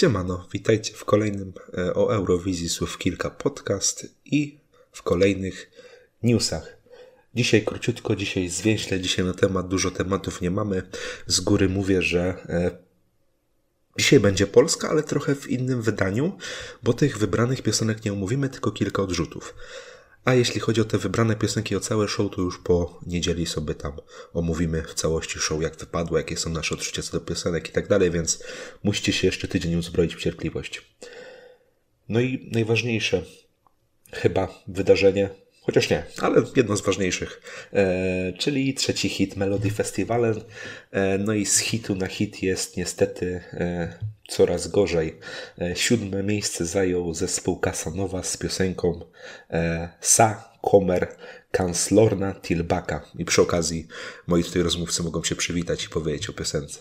Siemano, witajcie w kolejnym e, o Eurowizji słów kilka podcast i w kolejnych newsach. Dzisiaj króciutko, dzisiaj zwięźle, dzisiaj na temat dużo tematów nie mamy. Z góry mówię, że e, dzisiaj będzie Polska, ale trochę w innym wydaniu, bo tych wybranych piosenek nie omówimy, tylko kilka odrzutów. A jeśli chodzi o te wybrane piosenki, o całe show, to już po niedzieli sobie tam omówimy w całości show, jak wypadło, jakie są nasze odczucia co do piosenek i tak dalej, więc musicie się jeszcze tydzień uzbroić w cierpliwość. No i najważniejsze chyba wydarzenie, chociaż nie, ale jedno z ważniejszych, e, czyli trzeci hit Melody Festivalen. E, no i z hitu na hit jest niestety e, coraz gorzej. E, siódme miejsce zajął zespół Casanowa z piosenką e, Sa Komer Kanslorna Tilbaka. I przy okazji moi tutaj rozmówcy mogą się przywitać i powiedzieć o piosence.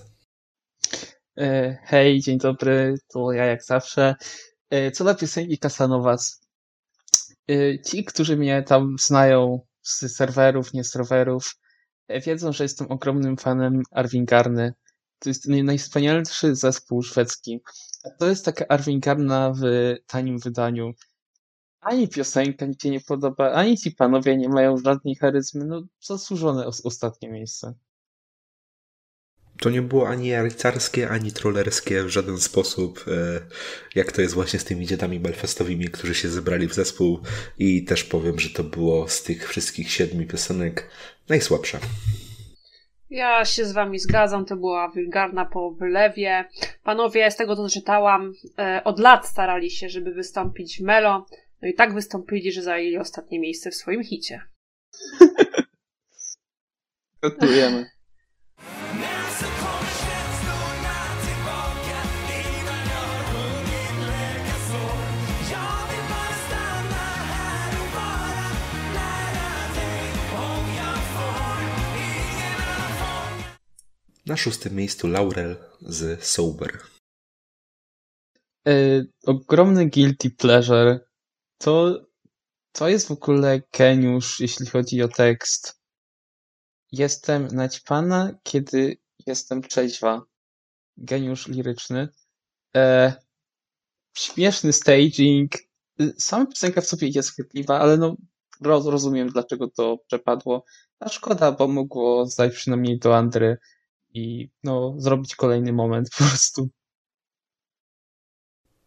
E, hej, dzień dobry, to ja jak zawsze. Co do piosenki Casanowas. Ci, którzy mnie tam znają z serwerów, nie z rowerów, wiedzą, że jestem ogromnym fanem Arvin Garny to jest najwspanialszy zespół szwedzki. To jest taka Arvin Garna w tanim wydaniu. Ani piosenka mi się nie podoba, ani ci panowie nie mają żadnej charyzmy. No, zasłużone ostatnie miejsce. To nie było ani rycerskie, ani trollerskie w żaden sposób, e, jak to jest właśnie z tymi dziadami belfastowymi, którzy się zebrali w zespół i też powiem, że to było z tych wszystkich siedmiu piosenek najsłabsze. Ja się z wami zgadzam, to była wulgarna po wylewie. Panowie, z tego co czytałam, e, od lat starali się, żeby wystąpić w Melo. No i tak wystąpili, że zajęli ostatnie miejsce w swoim hicie. Gratulujemy. Na szóstym miejscu Laurel z Sober. Yy, ogromny guilty pleasure. To, to jest w ogóle geniusz, jeśli chodzi o tekst. Jestem naćpana, kiedy jestem trzeźwa. Geniusz liryczny. E, śmieszny staging. Sama piosenka w sobie jest chwytliwa, ale no rozumiem, dlaczego to przepadło. A szkoda, bo mogło zdać przynajmniej do Andry i no, zrobić kolejny moment po prostu.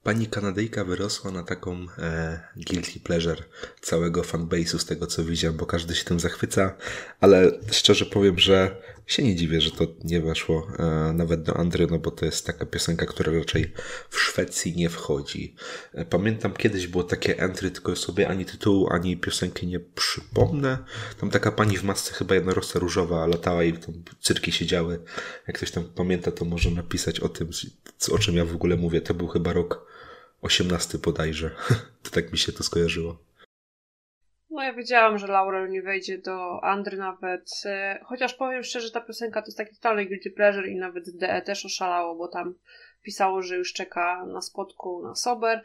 Pani Kanadyjka wyrosła na taką e, guilty pleasure całego fanbase'u z tego co widziałem, bo każdy się tym zachwyca, ale szczerze powiem, że się nie dziwię, że to nie weszło e, nawet do Andry, no bo to jest taka piosenka, która raczej w Szwecji nie wchodzi. E, pamiętam kiedyś było takie entry, tylko sobie ani tytułu, ani piosenki nie przypomnę. Tam taka pani w masce chyba jednorożca różowa latała i tam cyrki się działy. Jak ktoś tam pamięta, to może napisać o tym, o czym ja w ogóle mówię. To był chyba rok 18 bodajże. to tak mi się to skojarzyło. No ja wiedziałam, że Laurel nie wejdzie do Andry nawet, e, chociaż powiem szczerze, ta piosenka to jest taki totalny guilty pleasure i nawet DE też oszalało, bo tam pisało, że już czeka na spotku na Sober,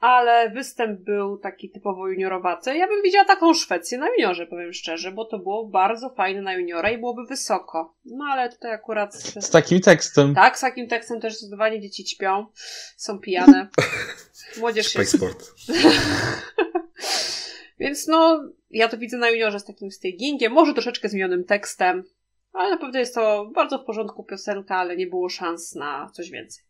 ale występ był taki typowo juniorowaty. Ja bym widziała taką Szwecję na juniorze, powiem szczerze, bo to było bardzo fajne na juniora i byłoby wysoko. No ale tutaj akurat... Z takim tekstem. Tak, z takim tekstem też zdecydowanie dzieci ćpią, są pijane. Młodzież się... Sport. Więc no, ja to widzę na juniorze z takim stagingiem, może troszeczkę zmienionym tekstem, ale na pewno jest to bardzo w porządku piosenka, ale nie było szans na coś więcej.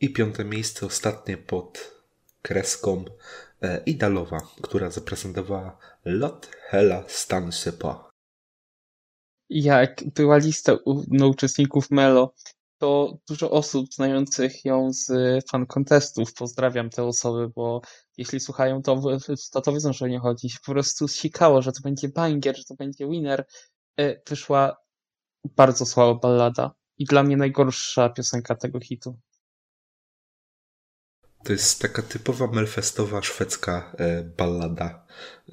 I piąte miejsce, ostatnie pod kreską e, Idalowa, która zaprezentowała Lot Hela Stan Sepa. Jak była lista no, uczestników Melo, to dużo osób znających ją z fan contestów. Pozdrawiam te osoby, bo jeśli słuchają, to, to, to wiedzą, że o nie chodzi. Po prostu sikało, że to będzie banger, że to będzie winner. E, wyszła bardzo słaba ballada i dla mnie najgorsza piosenka tego hitu. To jest taka typowa melfestowa szwedzka e, ballada.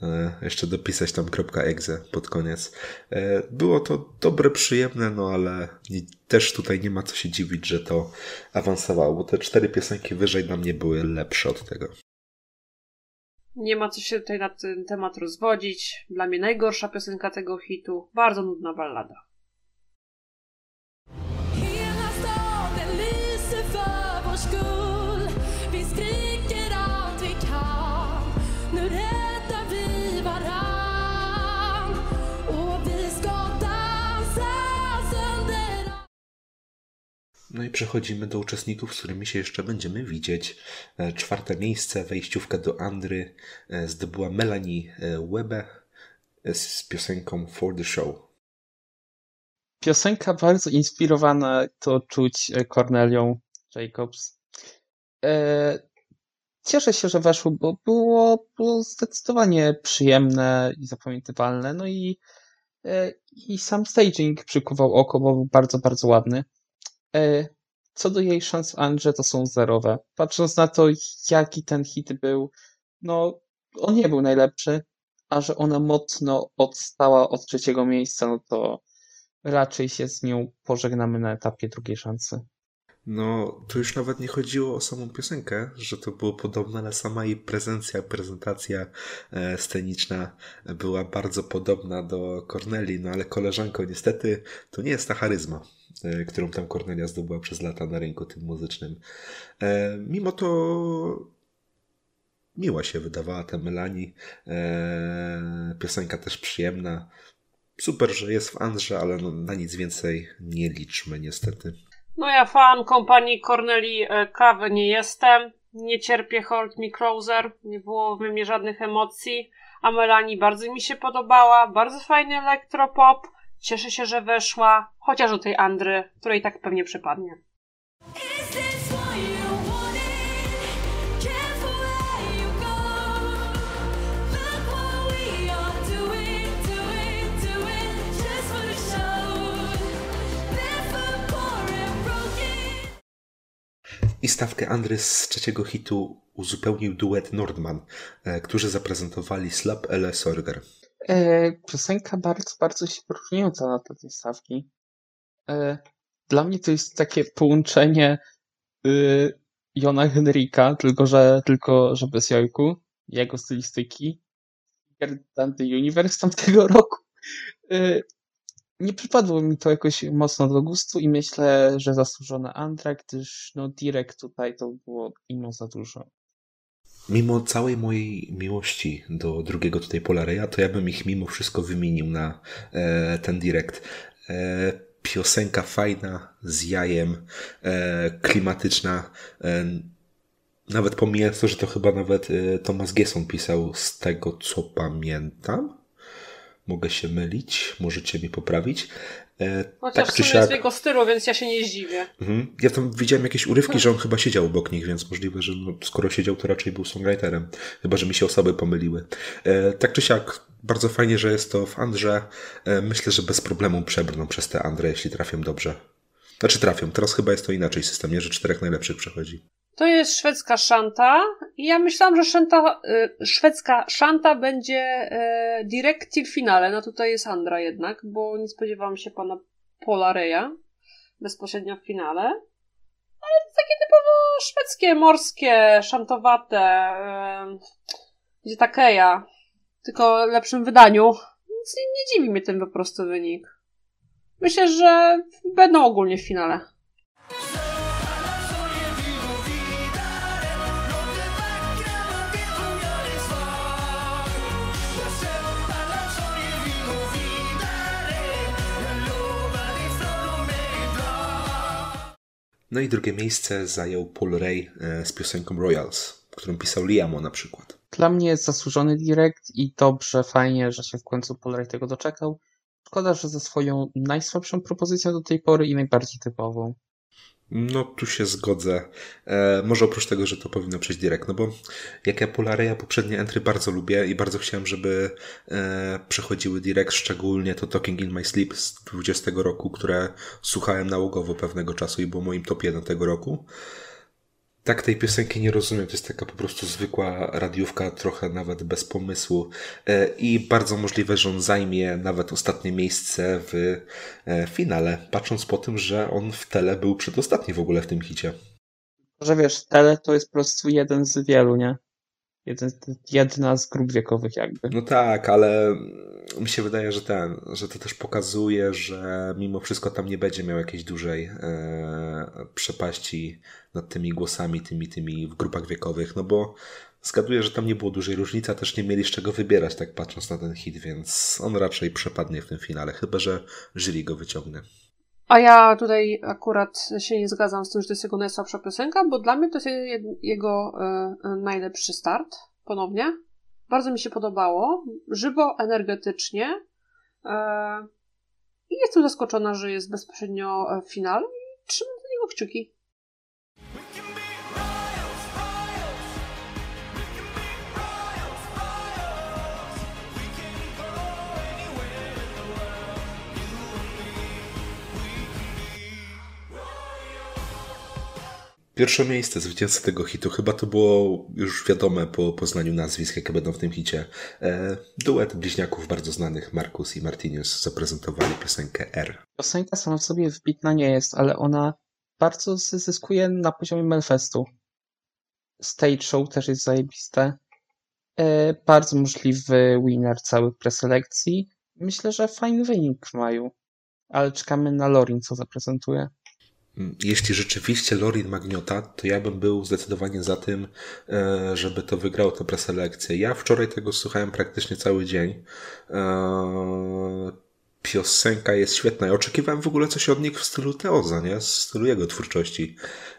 E, jeszcze dopisać tam .exe pod koniec. E, było to dobre, przyjemne, no ale też tutaj nie ma co się dziwić, że to awansowało, bo te cztery piosenki wyżej dla mnie były lepsze od tego. Nie ma co się tutaj na ten temat rozwodzić. Dla mnie najgorsza piosenka tego hitu. Bardzo nudna ballada. No i przechodzimy do uczestników, z którymi się jeszcze będziemy widzieć. E, czwarte miejsce, wejściówka do Andry e, zdobyła Melanie e, Webbe z piosenką For the Show. Piosenka bardzo inspirowana, to czuć Cornelią Jacobs. Cieszę się, że weszło, bo było, było zdecydowanie przyjemne i zapamiętywalne. No i, i sam staging przykuwał oko, bo był bardzo, bardzo ładny. E, co do jej szans w Andrze, to są zerowe. Patrząc na to, jaki ten hit był, no, on nie był najlepszy, a że ona mocno odstała od trzeciego miejsca, no to raczej się z nią pożegnamy na etapie drugiej szansy. No, tu już nawet nie chodziło o samą piosenkę, że to było podobne, ale sama jej prezencja, prezentacja e, sceniczna była bardzo podobna do Corneli, no ale koleżanko, niestety to nie jest ta charyzma, którą tam Cornelia zdobyła przez lata na rynku tym muzycznym. E, mimo to miła się wydawała ta Melanie. Piosenka też przyjemna. Super, że jest w Andrze, ale no, na nic więcej nie liczmy niestety. No ja fan kompanii Corneli e, Kawy nie jestem. Nie cierpię Hold Me Closer. Nie było w mnie żadnych emocji. A Melanie bardzo mi się podobała. Bardzo fajny elektropop. Cieszę się, że weszła. Chociaż do tej Andry, której tak pewnie przypadnie. I stawkę Andry z trzeciego hitu uzupełnił duet Nordman, e, którzy zaprezentowali Slap L. Sorger. E, piosenka bardzo, bardzo się różniąca na te stawki. E, dla mnie to jest takie połączenie y, Jona Henrika, tylko że, tylko że bez jajku, jego stylistyki. Dante Universe tamtego roku. Y, nie przypadło mi to jakoś mocno do gustu i myślę, że zasłużone Andra, gdyż no Direct tutaj to było imo za dużo. Mimo całej mojej miłości do drugiego tutaj Polareja, to ja bym ich mimo wszystko wymienił na e, ten Direct. E, piosenka fajna, z jajem, e, klimatyczna. E, nawet pomijając to, że to chyba nawet e, Thomas Gesson pisał z tego, co pamiętam. Mogę się mylić, możecie mi poprawić. E, Chociaż tak, czy siak... jest w jego stylu, więc ja się nie zdziwię. Mhm. Ja tam widziałem jakieś urywki, że on chyba siedział obok nich, więc możliwe, że no, skoro siedział, to raczej był songwriterem. Chyba, że mi się osoby pomyliły. E, tak czy siak, bardzo fajnie, że jest to w Andrze. E, myślę, że bez problemu przebrną przez te Andrę, jeśli trafią dobrze. Znaczy trafią. Teraz chyba jest to inaczej system, nie? że czterech najlepszych przechodzi. To jest szwedzka szanta i ja myślałam, że szanta, y, szwedzka szanta będzie y, direct till finale. No tutaj jest Andra jednak, bo nie spodziewałam się pana Paula Reya bezpośrednio w finale. Ale to takie typowo szwedzkie, morskie, szantowate. Y, gdzie takeja, tylko w lepszym wydaniu. Więc nie, nie dziwi mnie ten po prostu wynik. Myślę, że będą ogólnie w finale. No i drugie miejsce zajął Paul Ray e, z piosenką Royals, którą pisał Liamo na przykład. Dla mnie jest zasłużony direkt i dobrze, fajnie, że się w końcu Paul Ray tego doczekał. Szkoda, że ze swoją najsłabszą propozycją do tej pory i najbardziej typową. No, tu się zgodzę. E, może oprócz tego, że to powinno przejść direkt, no bo jak ja Polareja poprzednie entry bardzo lubię i bardzo chciałem, żeby e, przechodziły direct, szczególnie to Talking in My Sleep z 20 roku, które słuchałem nałogowo pewnego czasu i było moim top 1 tego roku. Tak, tej piosenki nie rozumiem. To jest taka po prostu zwykła radiówka, trochę nawet bez pomysłu. E, I bardzo możliwe, że on zajmie nawet ostatnie miejsce w e, finale, patrząc po tym, że on w tele był przedostatni w ogóle w tym hicie. Że wiesz, tele to jest po prostu jeden z wielu, nie? Jeden, jedna z grup wiekowych jakby. No tak, ale mi się wydaje, że ten, że to też pokazuje, że mimo wszystko tam nie będzie miał jakiejś dużej e, przepaści nad tymi głosami, tymi, tymi w grupach wiekowych, no bo zgaduję, że tam nie było dużej różnicy, a też nie mieli z czego wybierać, tak patrząc na ten hit, więc on raczej przepadnie w tym finale, chyba że jury go wyciągnie. A ja tutaj akurat się nie zgadzam z tym, że to jest jego najsłabsza piosenka, bo dla mnie to jest jego y, najlepszy start ponownie. Bardzo mi się podobało. Żywo, energetycznie. Y, I jestem zaskoczona, że jest bezpośrednio w finale i trzymam do niego kciuki. Pierwsze miejsce zwycięzcy tego hitu. Chyba to było już wiadome po poznaniu nazwisk, jakie będą w tym hicie. E, duet bliźniaków bardzo znanych, Markus i Martinius, zaprezentowali piosenkę R. Piosenka sama w sobie wbitna nie jest, ale ona bardzo zyskuje na poziomie Melfestu. Stage show też jest zajebiste. E, bardzo możliwy winner całych preselekcji. Myślę, że fajny wynik w maju. Ale czekamy na Lorin, co zaprezentuje. Jeśli rzeczywiście Lorin Magniota, to ja bym był zdecydowanie za tym, e, żeby to wygrało tę preselekcję. Ja wczoraj tego słuchałem praktycznie cały dzień. E, piosenka jest świetna. Ja oczekiwałem w ogóle coś od nich w stylu Teoza, nie? W stylu jego twórczości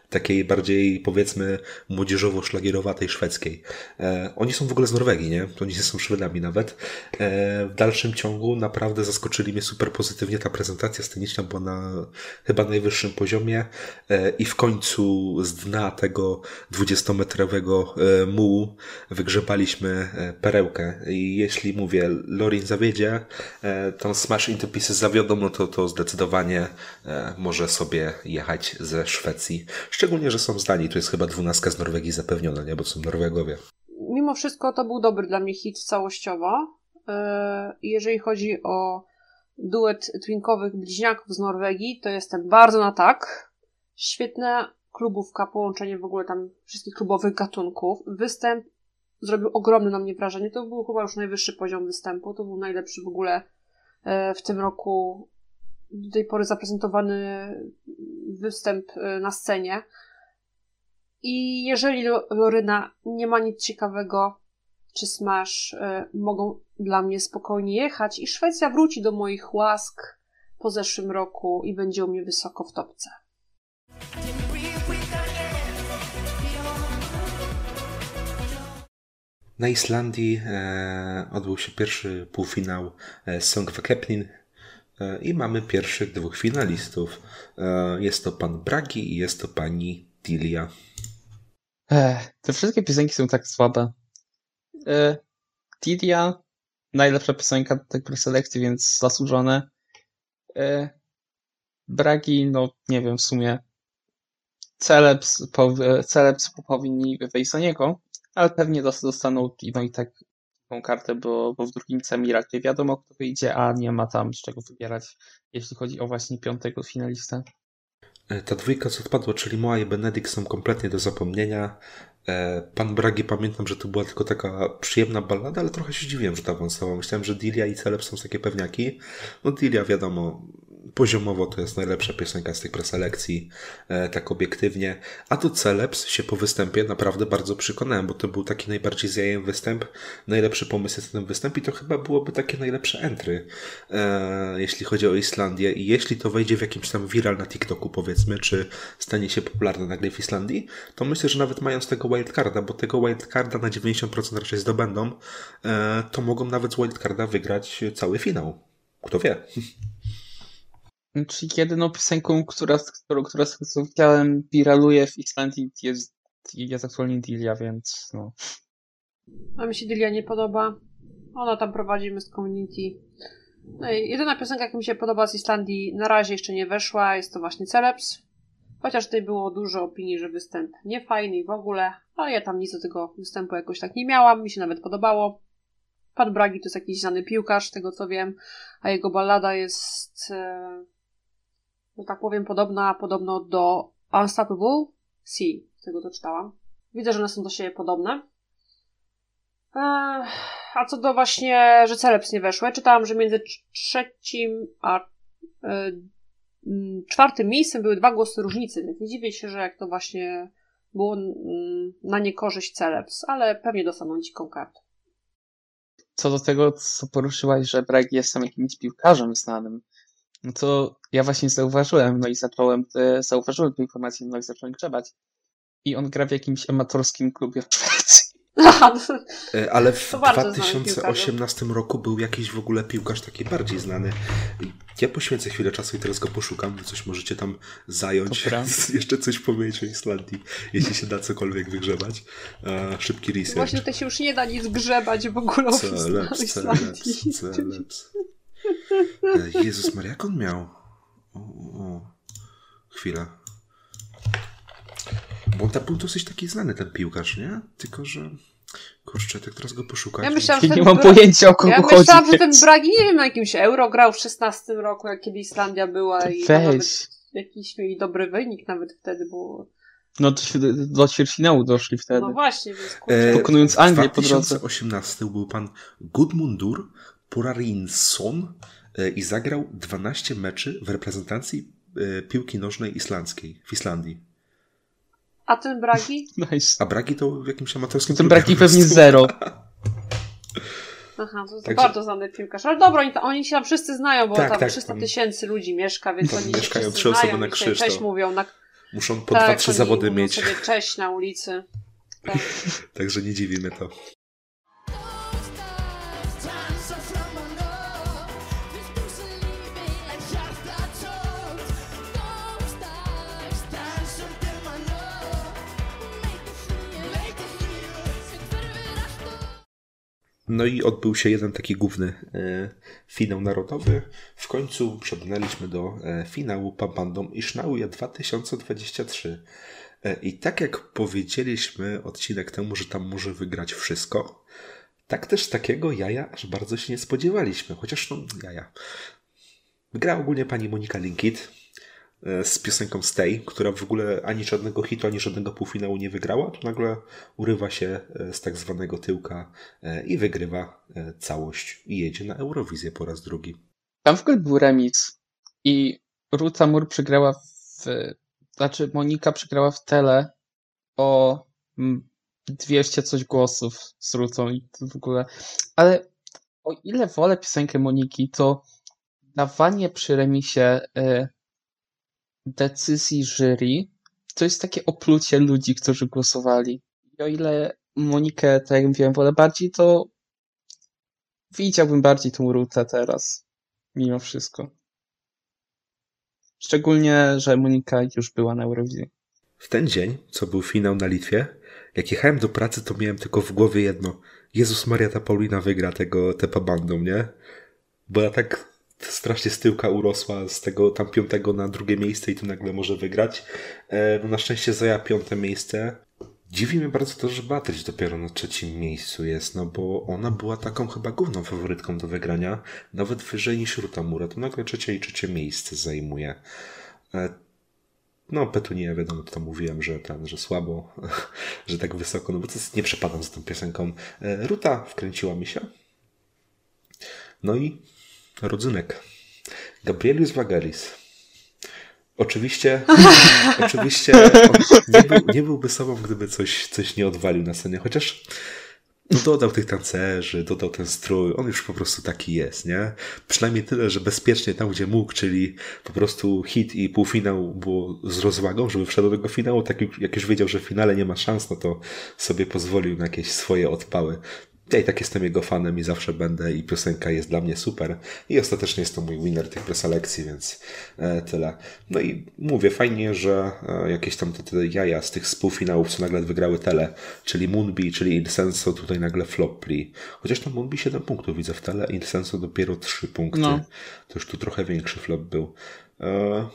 takiej bardziej powiedzmy młodzieżowo-szlagierowatej szwedzkiej. E, oni są w ogóle z Norwegii, nie? To nie są Szwedami nawet. E, w dalszym ciągu naprawdę zaskoczyli mnie super pozytywnie. Ta prezentacja sceniczna była na chyba najwyższym poziomie e, i w końcu z dna tego 20-metrowego e, mułu wygrzebaliśmy e, perełkę. I jeśli mówię, Lorin zawiedzie, e, tą Smash Into Pieces zawiodą, no to, to zdecydowanie może sobie jechać ze Szwecji. Szczególnie, że są zdani. Tu jest chyba dwunastka z Norwegii zapewniona, nie? Bo są Norwegowie. Mimo wszystko to był dobry dla mnie hit całościowo. E, jeżeli chodzi o duet twinkowych bliźniaków z Norwegii, to jestem bardzo na tak. Świetna klubówka, połączenie w ogóle tam wszystkich klubowych gatunków. Występ zrobił ogromne na mnie wrażenie. To był chyba już najwyższy poziom występu. To był najlepszy w ogóle e, w tym roku do tej pory zaprezentowany występ y, na scenie. I jeżeli Loryna nie ma nic ciekawego, czy Smash y, mogą dla mnie spokojnie jechać i Szwecja wróci do moich łask po zeszłym roku i będzie u mnie wysoko w topce. Na Islandii e, odbył się pierwszy półfinał e, Song Kepnin E, I mamy pierwszych dwóch finalistów. E, jest to pan Bragi i jest to pani Dilia. Ech, te wszystkie piosenki są tak słabe. E, Dilia, najlepsza piosenka tej preselekcji, więc zasłużone. E, Bragi, no nie wiem w sumie. Celebs, po, celebs powinni wejść za niego, ale pewnie dostaną no i tak tą kartę, bo, bo w drugim Miracle wiadomo, kto wyjdzie, a nie ma tam z czego wybierać, jeśli chodzi o właśnie piątego finalistę. E, ta dwójka co odpadła, czyli Moa i Benedikt są kompletnie do zapomnienia. E, pan Bragi pamiętam, że to była tylko taka przyjemna ballada, ale trochę się dziwiłem, że to awansowało. Myślałem, że Dilia i Celeb są takie pewniaki. No Dilia wiadomo, poziomowo to jest najlepsza piosenka z tych preselekcji, e, tak obiektywnie. A tu Celebs się po występie naprawdę bardzo przekonałem, bo to był taki najbardziej zjajem występ, najlepszy pomysł jest ten występ i to chyba byłoby takie najlepsze entry, e, jeśli chodzi o Islandię. I jeśli to wejdzie w jakimś tam viral na TikToku powiedzmy, czy stanie się popularne nagle w Islandii, to myślę, że nawet mając tego wildcarda, bo tego wildcarda na 90% raczej zdobędą, e, to mogą nawet z wildcarda wygrać cały finał. Kto wie? Czyli jedyną piosenką, która, którą, która z wiraluje w Islandii jest, jest aktualnie Dilia, więc no. A mi się Dilia nie podoba. Ona tam prowadzi z Community. No jedyna piosenka, jaka mi się podoba z Islandii, na razie jeszcze nie weszła, jest to właśnie Celebs. Chociaż tutaj było dużo opinii, że występ nie fajny i w ogóle, ale ja tam nic do tego występu jakoś tak nie miałam, mi się nawet podobało. Pan Bragi to jest jakiś znany piłkarz, z tego co wiem, a jego ballada jest, e, no tak powiem, podobna podobno do Unstoppable Sea, z tego co czytałam. Widzę, że one są do siebie podobne. A co do właśnie, że Celebs nie weszły, czytałam, że między trzecim a e, czwartym miejscem były dwa głosy różnicy, więc nie dziwię się, że jak to właśnie było na niekorzyść Celebs, ale pewnie dostaną dziką kartę. Co do tego, co poruszyłaś, że Bragi jest tam jakimś piłkarzem znanym, no to ja właśnie zauważyłem, no i zacząłem, te, zauważyłem tę informację, no i zacząłem grzebać. I on gra w jakimś amatorskim klubie w Szwecji. E, ale w 2018 roku był jakiś w ogóle piłkarz taki bardziej znany. Ja poświęcę chwilę czasu i teraz go poszukam. Coś możecie tam zająć. Jeszcze coś powiedzieć o Islandii, jeśli się da cokolwiek wygrzebać. E, szybki research. Właśnie tutaj się już nie da nic grzebać w ogóle o celeps. Jezus Maria, jak on miał? O, o. Chwila. Bo on tam był dosyć taki znany, ten piłkarz, nie? Tylko, że... Kurczę, tak teraz go poszukać. Ja myślałam, że nie mam pojęcia o kogo ja chodzi. Ja myślałam, że ten Bragi, nie wiem, na jakimś euro grał w 16 roku, jak kiedy Islandia była to i weź. jakiś mieli dobry wynik nawet wtedy było. No to się do ćwierćfinału doszli wtedy. No właśnie, więc kurczę. E, Pokonując Anglię po drodze. W 2018 był pan Gudmundur Porarinsson e, i zagrał 12 meczy w reprezentacji e, piłki nożnej islandzkiej w Islandii. A ten Bragi? Nice. A Bragi to w jakimś amatorskim Ten Bragi pewnie zero. Aha, to jest Także... bardzo znany piłkarz. Ale dobra, oni, oni się tam wszyscy znają, bo tak, tam tak, 300 tysięcy ludzi mieszka, więc oni mieszkają trzy osoby na krzyż. Cześć mówią. Na... Muszą po tak, dwa, trzy zawody mieć. sobie cześć na ulicy. Tak. Także nie dziwimy to. No i odbył się jeden taki główny e, finał narodowy. W końcu przebrnęliśmy do e, finału Pabandą i Sznauje 2023. E, I tak jak powiedzieliśmy odcinek temu, że tam może wygrać wszystko, tak też takiego jaja aż bardzo się nie spodziewaliśmy. Chociaż no, jaja. Wygrała ogólnie pani Monika Linkit, z piosenką Stay, która w ogóle ani żadnego hitu, ani żadnego półfinału nie wygrała, to nagle urywa się e, z tak zwanego tyłka e, i wygrywa całość i jedzie na Eurowizję po raz drugi. Tam w ogóle był remix i Ruta Mur przegrała w... Znaczy Monika przegrała w tele o 200 coś głosów z Rutą i w ogóle... Ale o ile wolę piosenkę Moniki, to dawanie przy remisie decyzji jury to jest takie oplucie ludzi, którzy głosowali. I o ile Monikę, tak jak mówiłem, wolę bardziej, to widziałbym bardziej tą rutę teraz. Mimo wszystko. Szczególnie, że Monika już była na Eurowizji. W ten dzień, co był finał na Litwie, jak jechałem do pracy, to miałem tylko w głowie jedno. Jezus Maria, ta Paulina wygra tego Tepa Bandą, nie? Bo ja tak strasznie z tyłka urosła z tego tam piątego na drugie miejsce i tu nagle może wygrać. E, no na szczęście zajęła piąte miejsce. Dziwi mnie bardzo to, że Beatrice dopiero na trzecim miejscu jest, no bo ona była taką chyba główną faworytką do wygrania, nawet wyżej niż Ruta Mura, to nagle trzecie i trzecie miejsce zajmuje. E, no, Petunia, wiadomo, to mówiłem, że ten, że słabo, że tak wysoko, no bo to nie przepadam za tą piosenką. E, Ruta wkręciła mi się. No i rodzynek. Gabrielius Vagelis. Oczywiście, oczywiście nie, był, nie byłby sobą, gdyby coś, coś nie odwalił na scenie, chociaż no dodał tych tancerzy, dodał ten strój, on już po prostu taki jest, nie? Przynajmniej tyle, że bezpiecznie tam, gdzie mógł, czyli po prostu hit i półfinał było z rozwagą, żeby wszedł do tego finału, tak jak już wiedział, że w finale nie ma szans, no to sobie pozwolił na jakieś swoje odpały. Ja i tak jestem jego fanem i zawsze będę i piosenka jest dla mnie super i ostatecznie jest to mój winner tych preselekcji, więc e, tyle. No i mówię, fajnie, że e, jakieś tam te, te jaja z tych współfinałów, co nagle wygrały tele, czyli Moonbee, czyli Insenso tutaj nagle flopli. Chociaż tam Moonbee 7 punktów widzę w tele, Insenso dopiero 3 punkty. No. To już tu trochę większy flop był. E,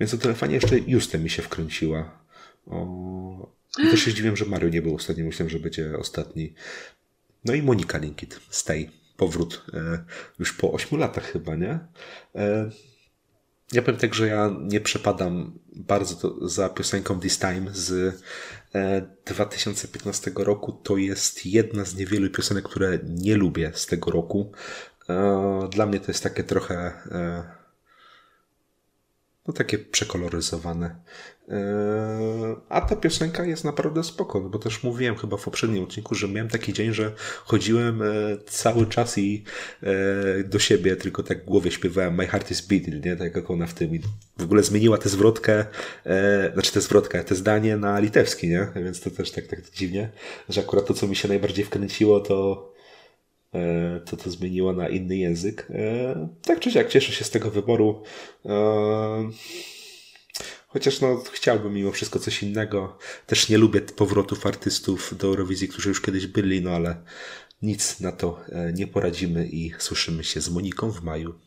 Więc o telefonie jeszcze Juste mi się wkręciła. O... I też się zdziwiłem, że Mario nie był ostatni. Myślałem, że będzie ostatni. No i Monika Linkit. Stay. Powrót. E, już po 8 latach chyba, nie? E, ja powiem tak, że ja nie przepadam bardzo za piosenką This Time z 2015 e, roku. To jest jedna z niewielu piosenek, które nie lubię z tego roku. Dla mnie to jest takie trochę no takie przekoloryzowane. A ta piosenka jest naprawdę spoko, no bo też mówiłem chyba w poprzednim odcinku, że miałem taki dzień, że chodziłem cały czas i do siebie tylko tak w głowie śpiewałem My Heart is Beating, nie? Tak jak ona w tym. I w ogóle zmieniła tę zwrotkę, znaczy tę zwrotkę, te zdanie na litewski, nie? Więc to też tak, tak dziwnie, że akurat to, co mi się najbardziej wkręciło, to E, to to zmieniło na inny język. E, tak czy siak cieszę się z tego wyboru. E, chociaż no, chciałbym mimo wszystko coś innego. Też nie lubię powrotów artystów do Eurowizji, którzy już kiedyś byli, no ale nic na to nie poradzimy i słyszymy się z Moniką w maju.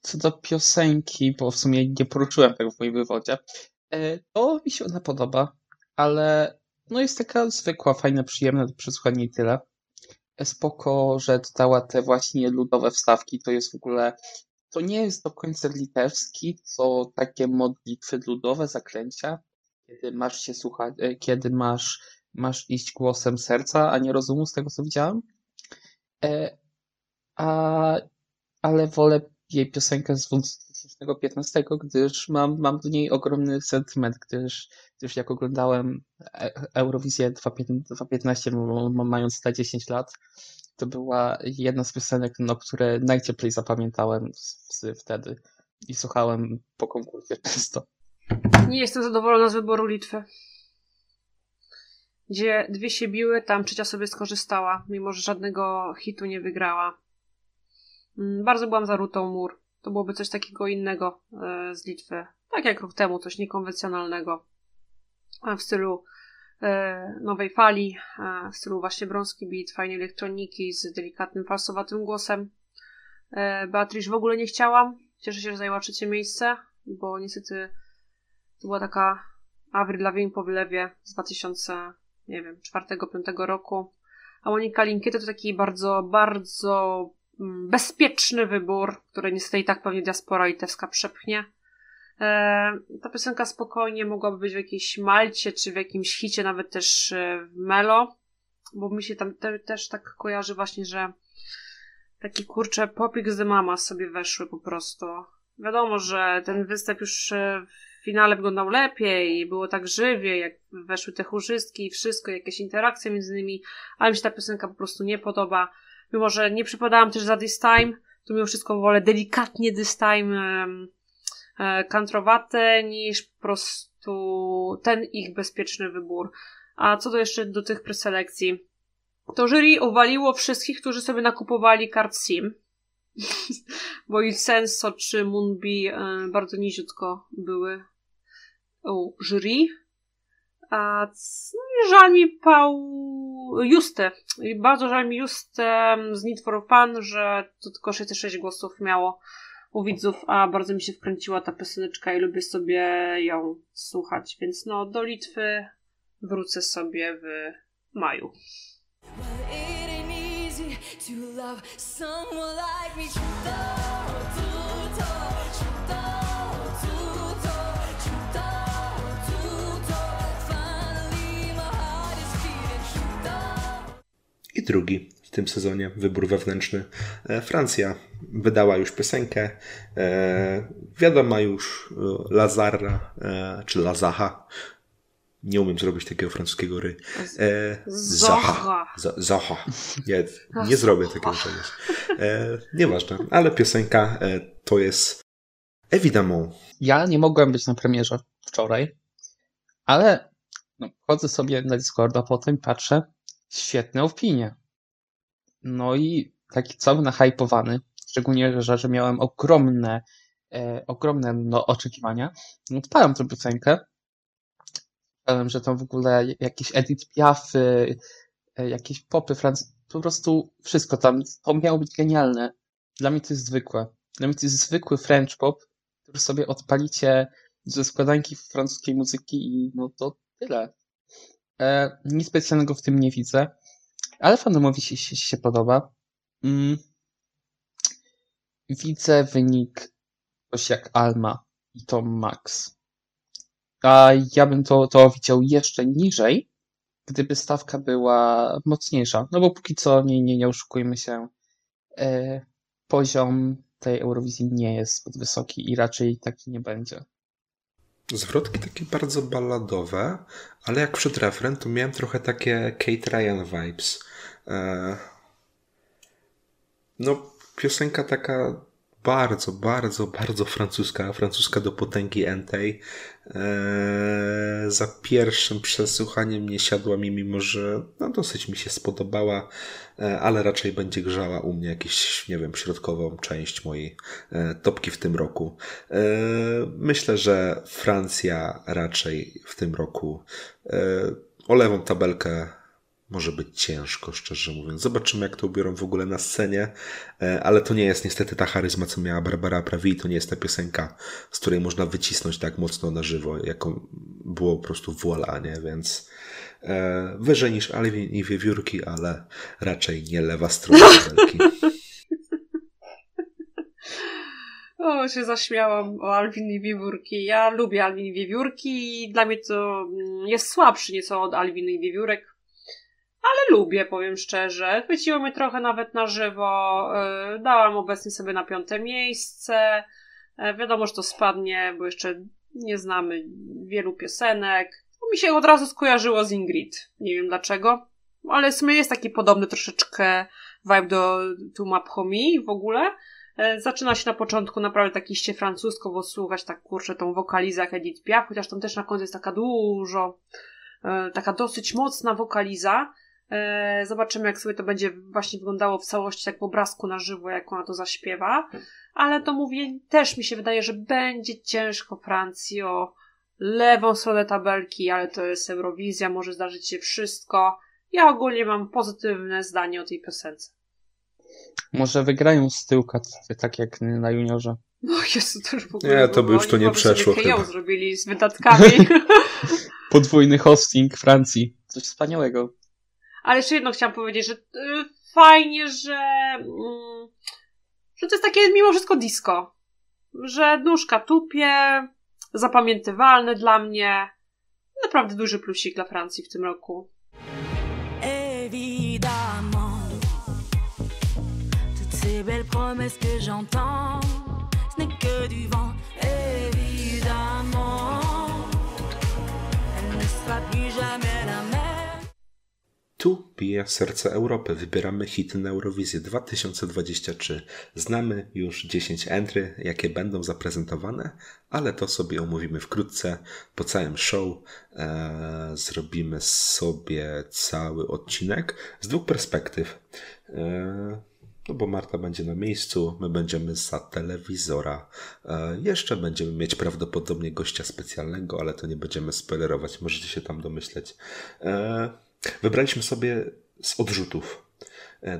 Co do piosenki, bo w sumie nie poruszyłem tego w moim wywodzie, to mi się ona podoba, ale no jest taka zwykła, fajna, przyjemna do przesłuchania i tyle spoko, że dodała te właśnie ludowe wstawki. To jest w ogóle, to nie jest do końca litewski, to takie modlitwy ludowe, zaklęcia, kiedy masz się słuchać, e, kiedy masz, masz iść głosem serca, a nie rozumu, z tego co widziałem. E, a, ale wolę jej piosenkę z 2015, gdyż mam, mam do niej ogromny sentyment, gdyż, gdyż jak oglądałem e, Eurowizję 2015, mając te 10 lat, to była jedna z piosenek, no, które najcieplej zapamiętałem wtedy i słuchałem po konkursie często. Nie jestem zadowolona z wyboru Litwy. Gdzie dwie się biły, tam trzecia sobie skorzystała, mimo że żadnego hitu nie wygrała. Mm, bardzo byłam za Rutą Mur. To byłoby coś takiego innego e, z Litwy. Tak jak rok temu, coś niekonwencjonalnego. W stylu e, nowej fali, e, w stylu właśnie brąski beat, fajnej elektroniki z delikatnym, falsowatym głosem. Beatrice w ogóle nie chciałam. Cieszę się, że zajęła trzecie miejsce, bo niestety to była taka Avril Lavigne po wylewie z 2000, nie wiem, 4-5 roku. A Monika Linkiety to taki bardzo, bardzo bezpieczny wybór, który niestety i tak pewnie diaspora litewska przepchnie. E, ta piosenka spokojnie mogłaby być w jakiejś Malcie, czy w jakimś hicie, nawet też e, w Melo, bo mi się tam te, też tak kojarzy właśnie, że taki kurcze popik z mama sobie weszły po prostu. Wiadomo, że ten występ już e, w finale wyglądał lepiej było tak żywie, jak weszły te chórzystki i wszystko, jakieś interakcje między nimi, ale mi się ta piosenka po prostu nie podoba mimo że nie przypadałam też za This Time, to mimo wszystko wolę delikatnie This Time e, kantrowate niż po prostu ten ich bezpieczny wybór. A co do jeszcze do tych preselekcji, to jury uwaliło wszystkich, którzy sobie nakupowali kart SIM. Bo i Senso czy Moonbee e, bardzo niziutko były u jury. A no i żal mi Pał Justę. Bardzo żal mi Justę z Need for Fun, że to tylko 66 głosów miało u widzów, a bardzo mi się wkręciła ta pioseneczka i lubię sobie ją słuchać. Więc no, do Litwy wrócę sobie w maju. I drugi w tym sezonie wybór wewnętrzny. E, Francja wydała już piosenkę. E, wiadoma już e, Lazara, czy Lazaha. Nie umiem zrobić takiego francuskiego ry. Zaha. Zaha. Nie, nie zrobię takiego czegoś. Nieważne, ale piosenka to jest Evidemment. Ja nie mogłem być na premierze wczoraj, ale no, chodzę sobie na Discorda potem patrzę, świetne opinie. No i taki cały nahypowany, szczególnie, że, że miałem ogromne, e, ogromne no, oczekiwania. Odpalam tę piosenkę. Myślałem, że tam w ogóle jakieś Edith Piafy, e, jakieś popy franc... po prostu wszystko tam, to miało być genialne. Dla mnie to jest zwykłe. Dla mnie to jest zwykły French pop, że sobie odpalicie ze składanki francuskiej muzyki i no to tyle. E, nic specjalnego w tym nie widzę, ale fandomowi się, się, się podoba. Mm. Widzę wynik coś jak Alma i to Max. A ja bym to, to widział jeszcze niżej, gdyby stawka była mocniejsza. No bo póki co, nie, nie, nie oszukujmy się, e, poziom tej Eurowizji nie jest zbyt wysoki i raczej taki nie będzie. Zwrotki takie bardzo balladowe, ale jak przed refren, to miałem trochę takie Kate Ryan vibes. E... No, piosenka taka bardzo, bardzo, bardzo francuska, francuska do potęgi entej. Eee, za pierwszym przesłuchaniem nie siadła mi, mimo że no, dosyć mi się spodobała, e, ale raczej będzie grzała u mnie jakieś, nie wiem, środkową część mojej e, topki w tym roku. E, myślę, że Francja raczej w tym roku o lewą tabelkę może być ciężko, szczerze mówiąc. Zobaczymy, jak to ubiorą w ogóle na scenie, e, ale to nie jest niestety ta charyzma, co miała Barbara Prawi, to nie jest ta piosenka, z której można wycisnąć tak mocno na żywo, jaką było po prostu voila, nie? Więc e, wyżej niż Alvin i Wiewiórki, ale raczej nie lewa strona wielki. O, się zaśmiałam o Alwin i Wiewiórki. Ja lubię Alwin i Wiewiórki i dla mnie to mm, jest słabszy nieco od Alwin i Wiewiórek ale lubię, powiem szczerze. Chwyciło mnie trochę nawet na żywo. E, dałam obecnie sobie na piąte miejsce. E, wiadomo, że to spadnie, bo jeszcze nie znamy wielu piosenek. To mi się od razu skojarzyło z Ingrid. Nie wiem dlaczego. Ale w sumie jest taki podobny troszeczkę vibe do Tu Map Homie w ogóle. E, zaczyna się na początku naprawdę tak iście francusko, bo słuchać tak kurczę tą wokalizę jak Edith Piaf, chociaż tam też na końcu jest taka dużo, taka dosyć mocna wokaliza. E, zobaczymy, jak sobie to będzie właśnie wyglądało w całości, jak w obrazku na żywo, jak ona to zaśpiewa. Ale to mówię, też mi się wydaje, że będzie ciężko Francji o lewą stronę tabelki, ale to jest Eurowizja, może zdarzyć się wszystko. Ja ogólnie mam pozytywne zdanie o tej piosence. Może wygrają z tyłka, tak jak na juniorze. No Jezu, to już w ogóle Nie, to by już to nie przeszło chyba. zrobili z wydatkami. Podwójny hosting Francji. Coś wspaniałego. Ale jeszcze jedno chciałam powiedzieć, że y, fajnie, że, y, że to jest takie mimo wszystko disco. Że nóżka tupie, zapamiętywalne dla mnie. Naprawdę duży plusik dla Francji w tym roku. Évidemment. Tu bije serce Europy. Wybieramy hity na Eurowizję 2023. Znamy już 10 entry, jakie będą zaprezentowane, ale to sobie omówimy wkrótce. Po całym show e, zrobimy sobie cały odcinek z dwóch perspektyw. E, no bo Marta będzie na miejscu, my będziemy za telewizora. E, jeszcze będziemy mieć prawdopodobnie gościa specjalnego, ale to nie będziemy spoilerować, możecie się tam domyśleć. Wybraliśmy sobie z odrzutów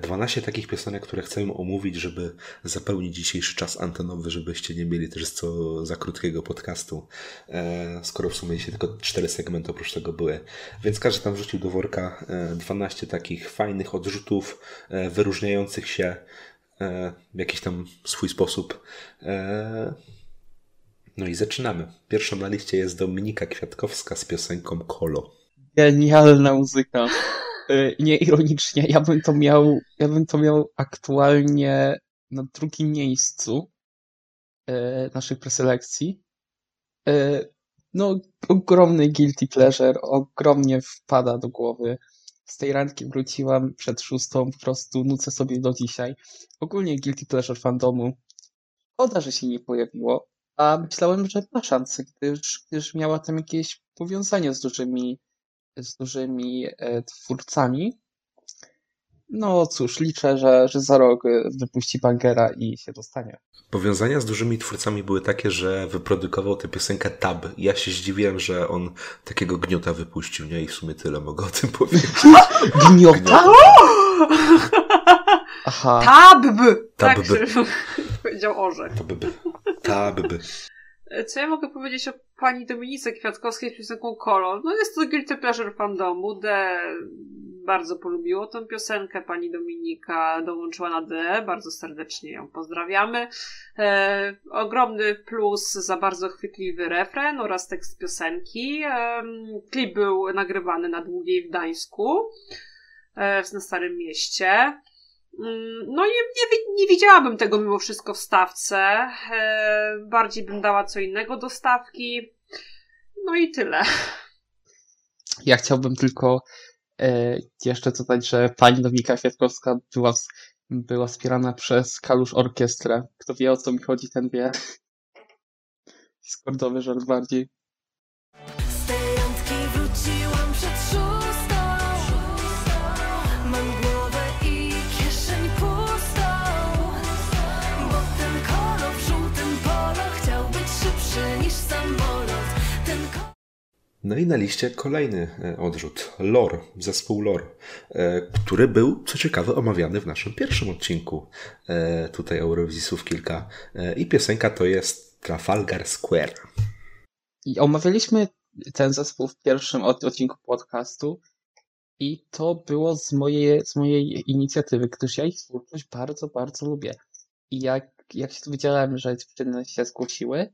12 e, takich piosenek, które chcemy omówić, żeby zapełnić dzisiejszy czas antenowy, żebyście nie mieli też co za krótkiego podcastu, e, skoro w sumie dzisiaj tylko 4 segmenty oprócz tego były. Więc każdy tam wrzucił do worka 12 e, takich fajnych odrzutów, wyróżniających się w jakiś tam swój sposób. No i zaczynamy. Pierwszą na liście jest Dominika Kwiatkowska z piosenką Kolo. Genialna muzyka. Y, nie ironicznie, ja bym to miał, ja bym to miał aktualnie na drugim miejscu y, naszych preselekcji. Y, no, ogromny guilty pleasure, ogromnie wpada do głowy. Z tej randki wróciłam przed szóstą, po prostu nucę sobie do dzisiaj. Ogólnie guilty pleasure fandomu. Oda, że się nie pojawiło, a myślałem, że ma szansę, gdyż, gdyż miała tam jakieś powiązanie z dużymi z dużymi e, twórcami. No cóż, liczę, że, że za rok e, wypuści bangera i się dostanie. Powiązania z dużymi twórcami były takie, że wyprodukował tę piosenkę Tab. Ja się zdziwiłem, że on takiego gniota wypuścił, nie? I w sumie tyle mogę o tym powiedzieć. Gniota? Aha. Tabb! Tabb. Tak, powiedział orzech. Tabb. Tabb. Co ja mogę powiedzieć o pani Dominice Kwiatkowskiej z piosenką Kolor? No jest to guilty pleasure fandomu. D bardzo polubiło tę piosenkę. Pani Dominika dołączyła na D. Bardzo serdecznie ją pozdrawiamy. E, ogromny plus za bardzo chwytliwy refren oraz tekst piosenki. E, klip był nagrywany na Długiej w Gdańsku, e, na Starym Mieście. Mm, no i nie, nie widziałabym tego mimo wszystko w stawce. E, bardziej bym dała co innego do stawki. No i tyle. Ja chciałbym tylko e, jeszcze dodać, że pani Dominika Kwiatkowska była, była wspierana przez Kalusz Orkiestrę. Kto wie o co mi chodzi, ten wie. Skordowy żart bardziej. No i na liście kolejny e, odrzut. Lore, zespół Lore, e, który był, co ciekawe, omawiany w naszym pierwszym odcinku e, tutaj Eurowizji kilka. I piosenka to jest Trafalgar Square. I omawialiśmy ten zespół w pierwszym odcinku podcastu i to było z mojej, z mojej inicjatywy, gdyż ja ich twórczość bardzo, bardzo lubię. I jak, jak się dowiedziałem, że dziewczyny się zgłosiły,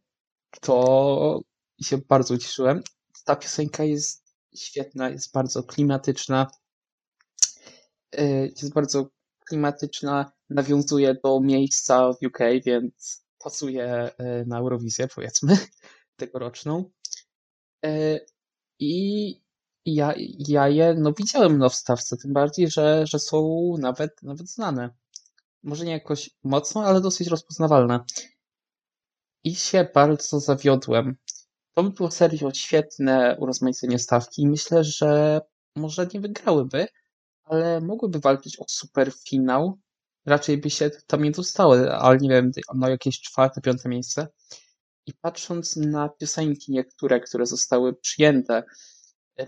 to się bardzo ucieszyłem ta piosenka jest świetna, jest bardzo klimatyczna. Y, jest bardzo klimatyczna, nawiązuje do miejsca w UK, więc pasuje y, na Eurowizję, powiedzmy, tegoroczną. Y, I ja, ja je no, widziałem no, w stawce, tym bardziej, że, że są nawet, nawet znane. Może nie jakoś mocno, ale dosyć rozpoznawalne. I się bardzo zawiodłem. To by było serio świetne urozmaicenie stawki i myślę, że może nie wygrałyby, ale mogłyby walczyć o super finał. Raczej by się tam nie dostały, ale nie wiem, no jakieś czwarte, piąte miejsce. I patrząc na piosenki niektóre, które zostały przyjęte,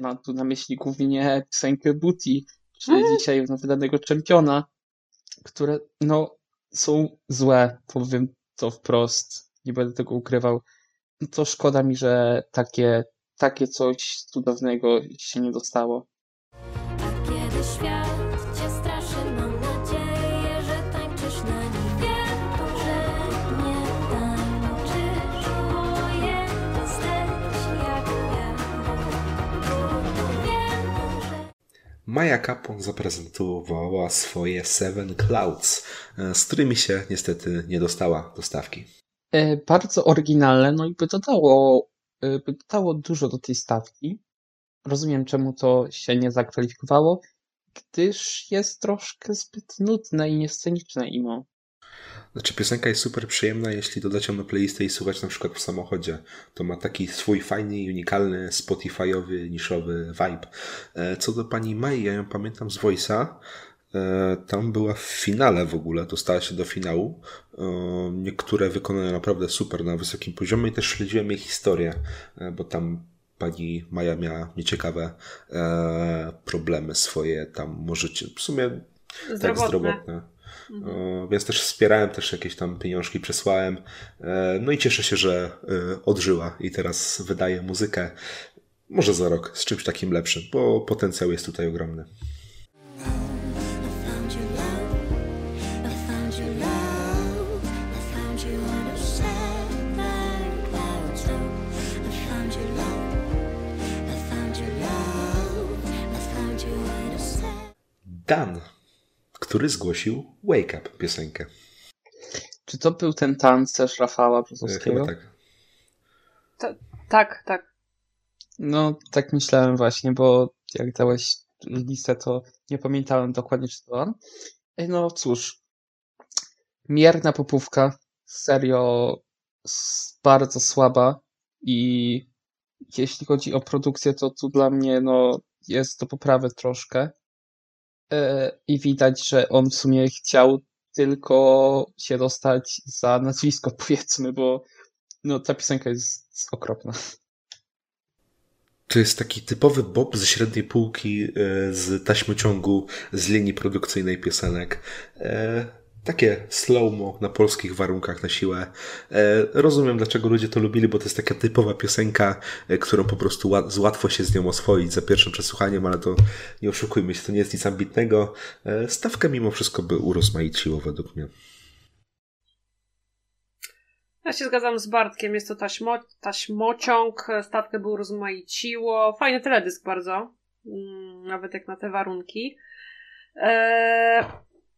mam tu na myśli głównie piosenkę Booty, czy mm. dzisiaj wydanego czempiona, które no są złe, powiem to wprost, nie będę tego ukrywał to szkoda mi, że takie, takie coś cudownego się nie dostało. A kiedy świat cię straszy, mam nadzieję, że tańczysz na nim. Wiem, że nie tańczysz, bo jesteś jak ja. Wiem, że... Maja Capon zaprezentowała swoje Seven Clouds, e, z którymi się niestety nie dostała do stawki. E, bardzo oryginalne, no i by dodało, e, by dodało dużo do tej stawki. Rozumiem, czemu to się nie zakwalifikowało, gdyż jest troszkę zbyt nudne i niesceniczne imo. Znaczy piosenka jest super przyjemna, jeśli dodać ją na playlistę i słuchać na przykład w samochodzie. To ma taki swój fajny, unikalny, spotifyowy, niszowy vibe. E, co do pani Mai, ja ją pamiętam z Voice'a. E, tam była w finale w ogóle, dostała się do finału. E, niektóre wykonane naprawdę super na wysokim poziomie i też śledziłem jej historię, e, bo tam pani Maja miała nieciekawe problemy swoje, tam możecie, w sumie zdrowotne. tak zdrowotne. Mhm. Więc też wspierałem, też jakieś tam pieniążki przesłałem. No i cieszę się, że odżyła i teraz wydaje muzykę może za rok z czymś takim lepszym, bo potencjał jest tutaj ogromny. Dan, który zgłosił Wake Up piosenkę. Czy to był ten tancerz Rafała Brzozowskiego? Chyba tak. To, tak, tak. No, tak myślałem właśnie, bo jak dałeś listę, to nie pamiętałem dokładnie, czy to on. No cóż, mierna popówka, serio bardzo słaba i jeśli chodzi o produkcję, to tu dla mnie no, jest do poprawy troszkę. E, i widać, że on w sumie chciał tylko się dostać za nazwisko, powiedzmy, bo no, ta piosenka jest okropna. To jest taki typowy bob ze średniej półki, e, z taśmociągu, z linii produkcyjnej piosenek. Takie slow-mo na polskich warunkach na siłę. E, rozumiem, dlaczego ludzie to lubili, bo to jest taka typowa piosenka, e, którą po prostu łatwo się z nią oswoić za pierwszym przesłuchaniem, ale to nie oszukujmy się, to nie jest nic ambitnego. E, stawkę mimo wszystko by urozmaiciło według mnie. Ja się zgadzam z Bartkiem, jest to taśmo, taśmociąg, stawkę by urozmaiciło. Fajny teledysk bardzo, mm, nawet jak na te warunki. Eee,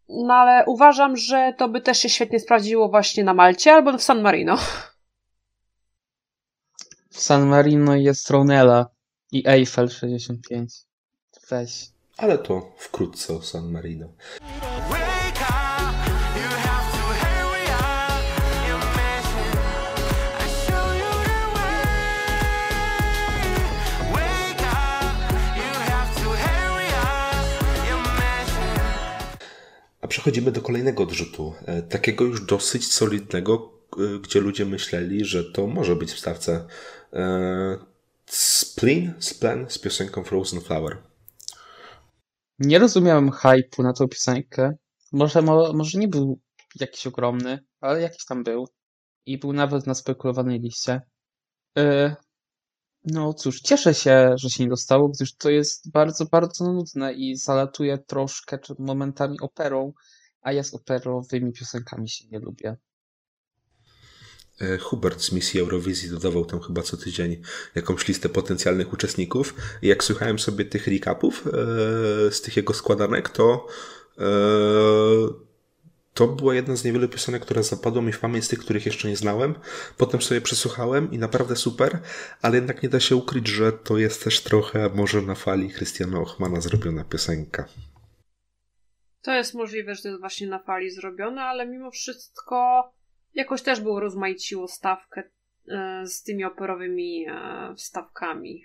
no ale uważam, że to by też się świetnie sprawdziło właśnie na Malcie albo w San Marino. W San Marino jest Ronella i Eiffel 65. Weź. Ale to wkrótce o San Marino. A przechodzimy do kolejnego odrzutu, e, takiego już dosyć solidnego, e, gdzie ludzie myśleli, że to może być w stawce. E, Spleen, Splen z piosenką Frozen Flower. Nie rozumiałem hype'u na tą piosenkę. Może, może nie był jakiś ogromny, ale jakiś tam był. I był nawet na spekulowanej liście. No cóż, cieszę się, że się nie dostało, gdyż to jest bardzo, bardzo nudne i zalatuje troszkę momentami operą, a ja z operowymi piosenkami się nie lubię. E, Hubert z misji Eurowizji dodawał tam chyba co tydzień jakąś listę potencjalnych uczestników. Jak słuchałem sobie tych recapów e, z tych jego składanek, to e, to była jedna z niewielu piosenek, która zapadła mi w pamięć z tych, których jeszcze nie znałem. Potem sobie przesłuchałem i naprawdę super, ale jednak nie da się ukryć, że to jest też trochę może na fali Christiana Ochmana zrobiona piosenka. To jest możliwe, że to jest właśnie na fali zrobione, ale mimo wszystko jakoś też było rozmaiciło stawkę e, z tymi operowymi e, wstawkami.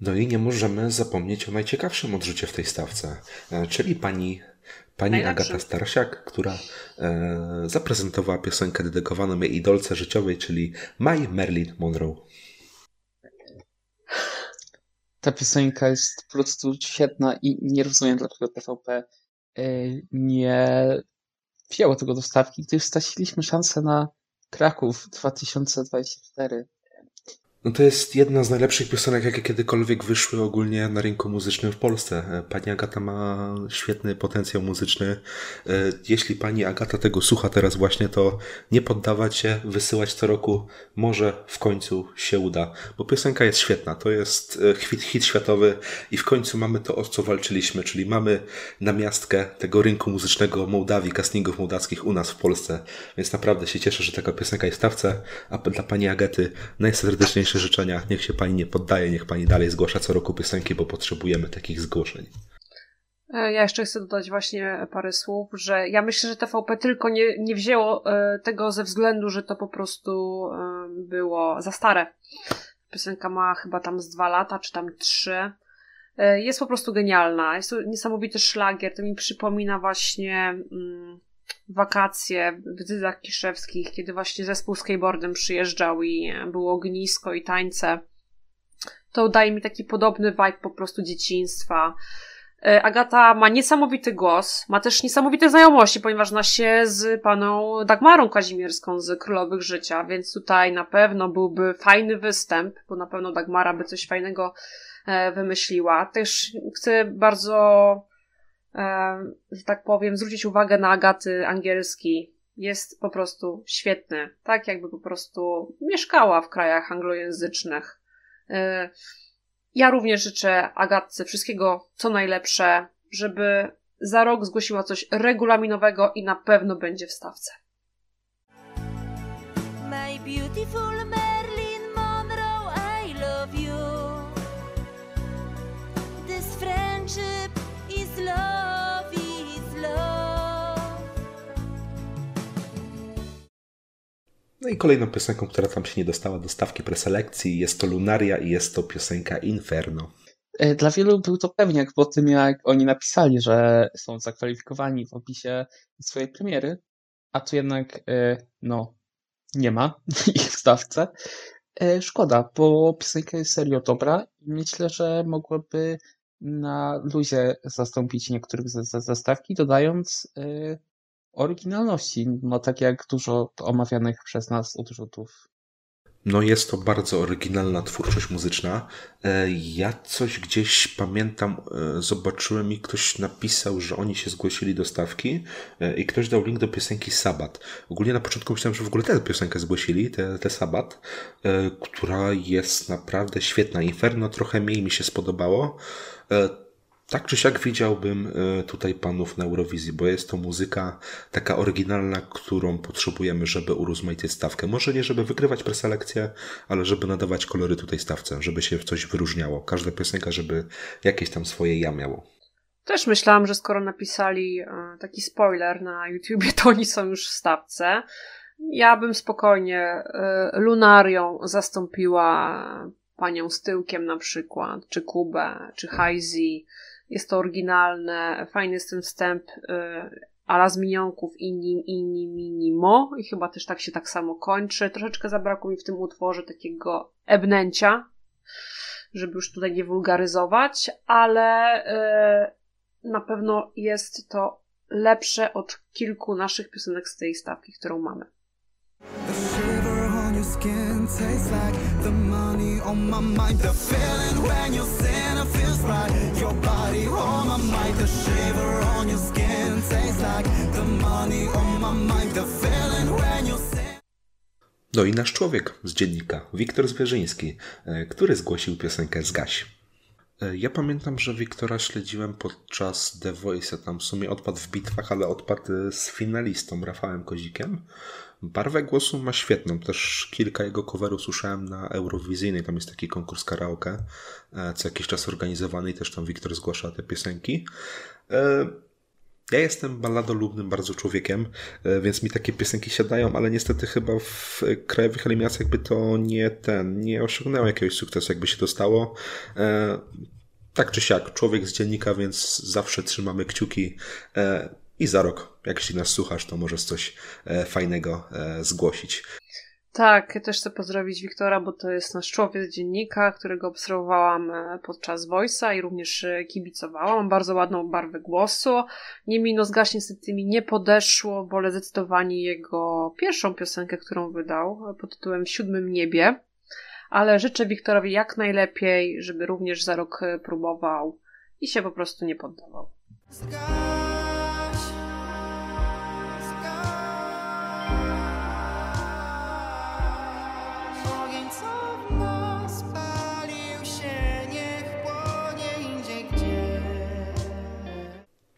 No i nie możemy zapomnieć o najciekawszym odrzucie w tej stawce, e, czyli pani, pani Agata Starsiak, która e, zaprezentowała piosenkę dedykowaną jej idolce życiowej, czyli My Marilyn Monroe. Ta piosenka jest po prostu świetna i nie rozumiem, dlaczego TVP e, nie wzięło tego do stawki, gdyż straciliśmy szansę na Kraków 2024. No to jest jedna z najlepszych piosenek, jakie kiedykolwiek wyszły ogólnie na rynku muzycznym w Polsce. Pani Agata ma świetny potencjał muzyczny. E, jeśli pani Agata tego słucha teraz właśnie, to nie poddawać się, wysyłać co roku. Może w końcu się uda, bo piosenka jest świetna. To jest e, hit, hit światowy i w końcu mamy to, o co walczyliśmy, czyli mamy namiastkę tego rynku muzycznego Mołdawii, castingów mołdawskich u nas w Polsce. Więc naprawdę się cieszę, że taka piosenka jest w stawce, a dla pani Agaty najserdeczniejsze najlepsze życzenia. Niech się pani nie poddaje, niech pani dalej zgłasza co roku piosenki, bo potrzebujemy takich zgłoszeń. E, ja jeszcze chcę dodać właśnie parę słów, że ja myślę, że TVP tylko nie, nie wzięło e, tego ze względu, że to po prostu e, było za stare. Piosenka ma chyba tam z dwa lata, czy tam trzy. Jest po prostu genialna. Jest to niesamowity szlagier. To mi przypomina właśnie mm, wakacje w Dydach Kiszewskich, kiedy właśnie zespół skateboardem przyjeżdżał i było ognisko i tańce. To daje mi taki podobny vibe po prostu dzieciństwa. E, Agata ma niesamowity głos, ma też niesamowite znajomości, ponieważ zna się z paną Dagmarą Kazimierską z Królowych Życia, więc tutaj na pewno byłby fajny występ, bo na pewno Dagmara by coś fajnego e, wymyśliła. Też chcę bardzo że tak powiem, zwrócić uwagę na Agaty angielski. Jest po prostu świetny. Tak jakby po prostu mieszkała w krajach anglojęzycznych. E, ja również życzę Agatce wszystkiego, co najlepsze, żeby za rok zgłosiła coś regulaminowego i na pewno będzie w stawce. My beautiful No i kolejną piosenką, która tam się nie dostała do stawki preselekcji jest to Lunaria i jest to piosenka Inferno. E, dla wielu był to pewniak po tym, jak oni napisali, że są zakwalifikowani w opisie swojej premiery, a tu jednak, e, no, nie ma ich w stawce. E, szkoda, bo piosenka jest serio dobra i myślę, że mogłaby na luzie zastąpić niektórych zastawki, dodając oryginalności, no tak jak dużo omawianych przez nas odrzutów. No jest to bardzo oryginalna twórczość muzyczna. E, ja coś gdzieś pamiętam, e, zobaczyłem i ktoś napisał, że oni się zgłosili do stawki e, i ktoś dał link do piosenki Sabat. Ogólnie na początku myślałem, że w ogóle tę piosenkę zgłosili, tę Sabat, która jest naprawdę świetna. Inferno trochę mniej mi się spodobało tak czy siak widziałbym e, tutaj panów na Eurowizji, bo jest to muzyka taka oryginalna, którą potrzebujemy, żeby urozmaicić stawkę. Może nie, żeby wygrywać preselekcję, ale żeby nadawać kolory tutaj stawce, żeby się coś wyróżniało. Każda piosenka, żeby jakieś tam swoje ja miało. Też myślałam, że skoro napisali e, taki spoiler na YouTubie, to oni są już w stawce. Ja bym spokojnie e, Lunarią zastąpiła panią z tyłkiem na przykład, czy Kubę, czy Haizi jest to oryginalne, fajny jest ten wstęp y, ala z minionków inni, inni, minimo i chyba też tak się tak samo kończy. Troszeczkę zabrakło mi w tym utworze takiego ebnęcia, żeby już tutaj nie wulgaryzować, ale y, na pewno jest to lepsze od kilku naszych piosenek z tej stawki, którą mamy. Skin tastes like the money on my mind The feeling when you sin it feels right Your body on my mind The shiver on your skin tastes like the money on my mind The feeling when you sin No i nasz człowiek z dziennika, Wiktor Zwierzyński, e, który zgłosił piosenkę Zgaś. E, ja pamiętam, że Wiktora śledziłem podczas The Voice. Tam w sumie odpadł w bitwach, ale odpadł z finalistą Rafałem Kozikiem. Barwę głosu ma świetną. Też kilka jego coverów słyszałem na Eurowizyjnej. Tam jest taki konkurs karaoke, e, co jakiś czas organizowany i też tam Wiktor zgłasza te piosenki. E, ja jestem balladolubnym bardzo człowiekiem, e, więc mi takie piosenki siadają, ale niestety chyba w krajowych eliminacjach by to nie ten, nie osiągnęło jakiegoś sukcesu, jakby się dostało. Tak czy siak, człowiek z dziennika, więc zawsze trzymamy kciuki i za rok, jak jeśli nas słuchasz, to możesz coś e, fajnego e, zgłosić. Tak, ja też chcę pozdrowić Wiktora, bo to jest nasz człowiek z dziennika, którego obserwowałam e, podczas Voice'a i również kibicowałam. Mam bardzo ładną barwę głosu. Niemniej no zgaśnie niestety mi nie podeszło, wolę zdecydowanie jego pierwszą piosenkę, którą wydał pod tytułem W siódmym niebie. Ale życzę Wiktorowi jak najlepiej, żeby również za rok próbował i się po prostu nie poddawał.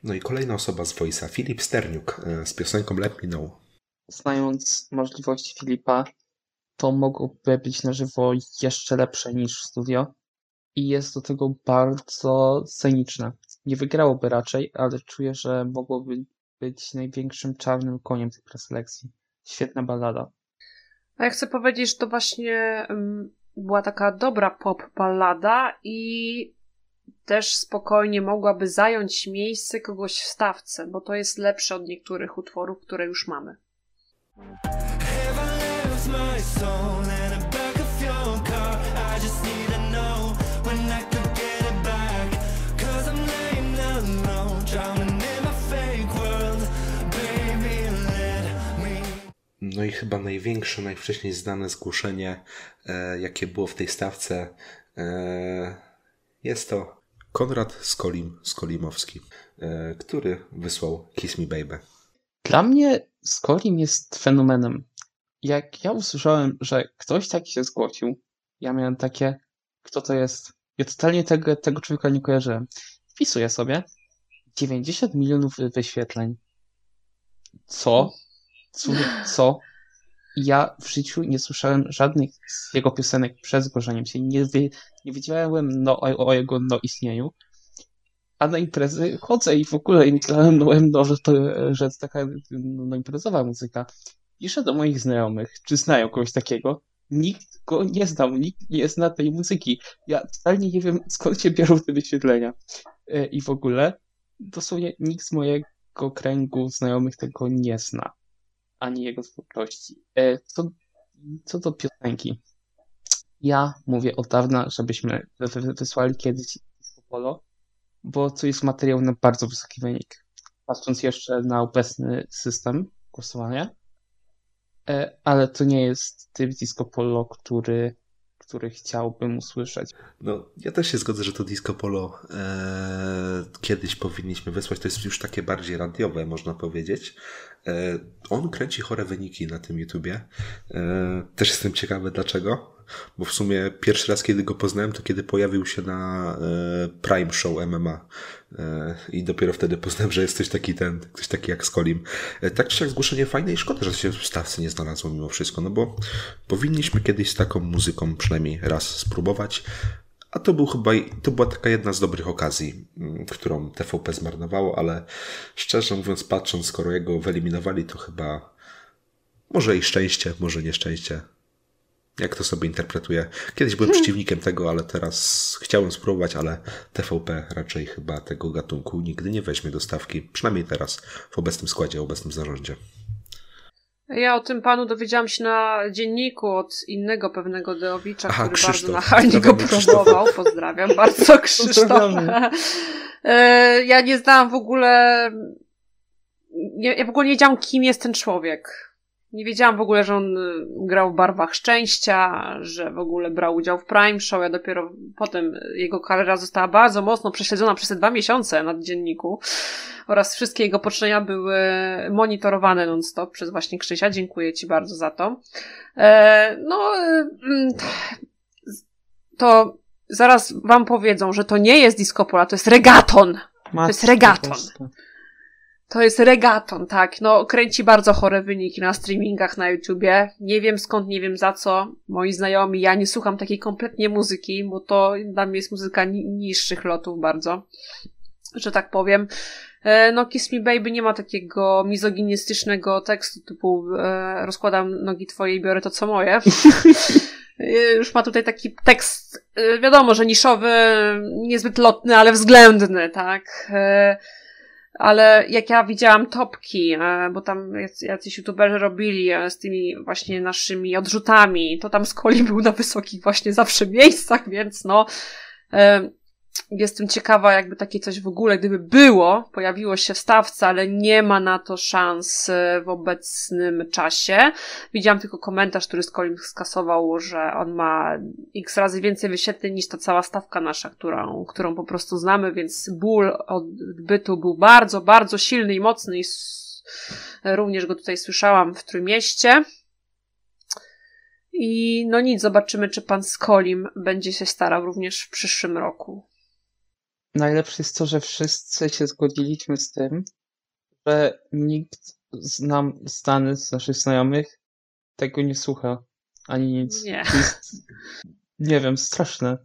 No i kolejna osoba z Voice'a, Filip Sterniuk e, z piosenką Let Me Know. Znając możliwości Filipa, to mogłoby być na żywo jeszcze lepsze niż w studio i jest do tego bardzo sceniczne. Nie wygrałoby raczej, ale czuję, że mogłoby być największym czarnym koniem tej preselekcji. Świetna ballada. A ja chcę powiedzieć, że to właśnie um, była taka dobra pop ballada i też spokojnie mogłaby zająć miejsce kogoś w stawce, bo to jest lepsze od niektórych utworów, które już mamy. No i chyba największe, najwcześniej znane zgłoszenie, e, jakie było w tej stawce, e, jest to Konrad Skolim, Skolimowski, e, który wysłał Kiss Me Baby. Dla mnie Skolim jest fenomenem. Jak ja usłyszałem, że ktoś taki się zgłosił, ja miałem takie, kto to jest? Ja totalnie tego, tego człowieka nie kojarzyłem. Wpisuję sobie 90 milionów wyświetleń. Co? Co? Co? Ja w życiu nie słyszałem żadnych z jego piosenek przed zgłoszeniem się. Nie, wie, nie wiedziałem no, o, o, jego no, istnieniu. A na imprezy chodzę i w ogóle myślałem, no, no że, to, że to taka no, imprezowa muzyka. Piszę do moich znajomych, czy znają kogoś takiego. nikt go nie znał, nikt nie zna tej muzyki. Ja totalnie nie wiem, skąd się biorą te wyświetlenia. E, I w ogóle dosłownie nikt z mojego kręgu znajomych tego nie zna, ani jego twórczości. E, co, co do piosenki, ja mówię od dawna, żebyśmy wysłali kiedyś Polo, bo to jest materiał na bardzo wysoki wynik. Patrząc jeszcze na obecny system głosowania, e, ale to nie jest typ Disco Polo, który który chciałbym usłyszeć. No, ja też się zgodzę, że to Disco Polo e, kiedyś powinniśmy wysłać. To jest już takie bardziej radiowe, można powiedzieć. E, on kręci chore wyniki na tym YouTubie. E, też jestem ciekawy dlaczego. Bo w sumie pierwszy raz, kiedy go poznałem, to kiedy pojawił się na e, Prime Show MMA. E, I dopiero wtedy poznałem, że jest coś taki ten, ktoś taki jak Skolim. E, tak czy siak zgłoszenie fajne i szkoda, że się w stawce nie znalazło mimo wszystko, no bo powinniśmy kiedyś z taką muzyką przynajmniej raz spróbować. A to był chyba, to była taka jedna z dobrych okazji, którą TVP zmarnowało, ale szczerze mówiąc, patrząc, skoro jego wyeliminowali, to chyba może i szczęście, może nieszczęście. Jak to sobie interpretuję? Kiedyś byłem hmm. przeciwnikiem tego, ale teraz chciałem spróbować, ale TVP raczej chyba tego gatunku nigdy nie weźmie do stawki. Przynajmniej teraz, w obecnym składzie, w obecnym zarządzie. Ja o tym panu dowiedziałam się na dzienniku od innego pewnego Deowicza, Aha, który Krzysztof. bardzo nachalnie go próbował. Pozdrawiam bardzo Krzysztofa. E, ja nie znałam w ogóle. Ja w ogóle nie wiedziałam, kim jest ten człowiek. Nie wiedziałam w ogóle, że on y, grał w Barwach Szczęścia, że w ogóle brał udział w Prime Show. Ja dopiero potem jego kariera została bardzo mocno prześledzona przez te dwa miesiące na dzienniku oraz wszystkie jego poczynania były monitorowane non-stop przez właśnie Krzysia. Dziękuję Ci bardzo za to. E, no, y, mm, to zaraz Wam powiedzą, że to nie jest disco pola, to jest regaton. To jest regaton. To jest regaton, tak. No, kręci bardzo chore wyniki na streamingach na YouTubie. Nie wiem skąd, nie wiem za co. Moi znajomi, ja nie słucham takiej kompletnie muzyki, bo to dla mnie jest muzyka ni niższych lotów bardzo, że tak powiem. E, no, Kiss Me Baby nie ma takiego mizoginistycznego tekstu typu e, rozkładam nogi twoje i biorę to co moje. E, już ma tutaj taki tekst, e, wiadomo, że niszowy, niezbyt lotny, ale względny, tak. E, ale jak ja widziałam topki, e, bo tam jacyś youtuberzy robili e, z tymi właśnie naszymi odrzutami, to tam Skoli był na wysokich właśnie zawsze miejscach, więc no, e, Jestem ciekawa, jakby takie coś w ogóle, gdyby było, pojawiło się w stawce, ale nie ma na to szans e, w obecnym czasie. Widziałam tylko komentarz, który z Colin skasował, że on ma x razy więcej wyświetleń niż ta cała stawka nasza, którą, którą po prostu znamy, więc ból odbytu był bardzo, bardzo silny i mocny i również go tutaj słyszałam w Trójmieście. I no nic, zobaczymy, czy pan Skolim będzie się starał również w przyszłym roku najlepsze jest to, że wszyscy się zgodziliśmy z tym, że nikt z nam znany z naszych znajomych tego nie słucha. Ani nic. Nie. Jest, nie wiem, straszne.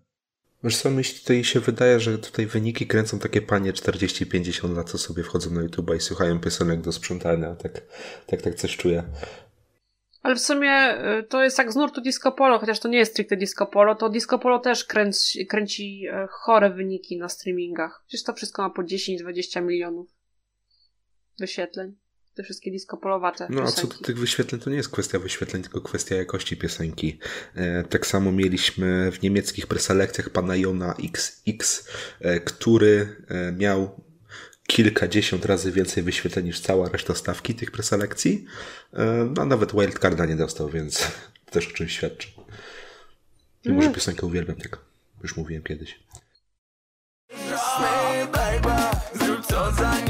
Wiesz co, myśli tutaj się wydaje, że tutaj wyniki kręcą takie panie 40-50 lat, co sobie wchodzą na YouTube i słuchają piosenek do sprzątania. Tak, tak, tak coś czuję. Ale w sumie y, to jest jak z nurtu disco polo, chociaż to nie jest stricte disco polo, to disco polo też kręci, kręci e, chore wyniki na streamingach. Przecież to wszystko ma po 10-20 milionów wyświetleń. Te wszystkie disco polowate. No a co do tych wyświetleń, to nie jest kwestia wyświetleń, tylko kwestia jakości piosenki. E, tak samo mieliśmy w niemieckich preselekcjach pana Jona XX, e, który miał kilkadziesiąt razy więcej wyświetleń niż cała reszta stawki tych preselekcji. E, no, nawet wildcarda nie dostał, więc też o czymś świadczy. Mimo, że piosenkę uwielbiam, tak już mówiłem kiedyś. Zrób co zanim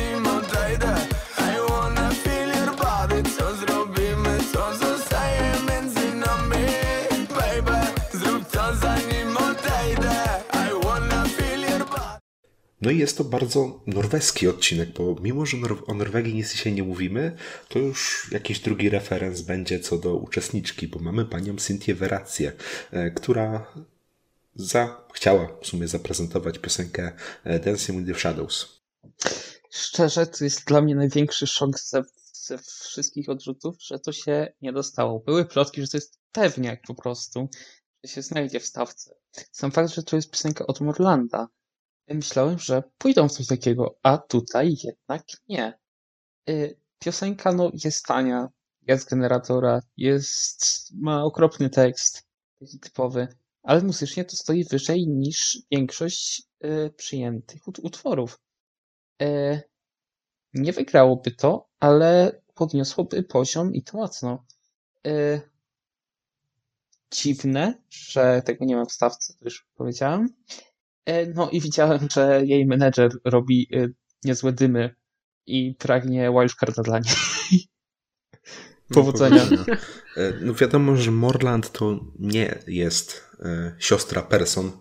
No i jest to bardzo norweski odcinek, bo mimo, że o Norwegii nic dzisiaj nie mówimy, to już jakiś drugi referenc będzie co do uczestniczki, bo mamy panią Cynthię Werację, e, która za, chciała w sumie zaprezentować piosenkę e, Dancing with the Shadows. Szczerze, to jest dla mnie największy szok ze ze wszystkich odrzutów, że to się nie dostało. Były plotki, że to jest pewniak po prostu, że się znajdzie w stawce. Sam fakt, że to jest piosenka od Morlanda. Myślałem, że pójdą w coś takiego, a tutaj jednak nie. Y, piosenka no, jest tania, jest generatora, jest, ma okropny tekst, taki typowy, ale muzycznie to stoi wyżej niż większość y, przyjętych utworów. Y, nie wygrałoby to, ale podniosłoby poziom i to mocno. Dziwne, że tego nie ma w stawce, to już powiedziałem. Y, no i widziałem, że jej menedżer robi y, niezłe dymy i pragnie wildcarda dla niej. Powodzenia. No, no wiadomo, że Morland to nie jest e, siostra Person,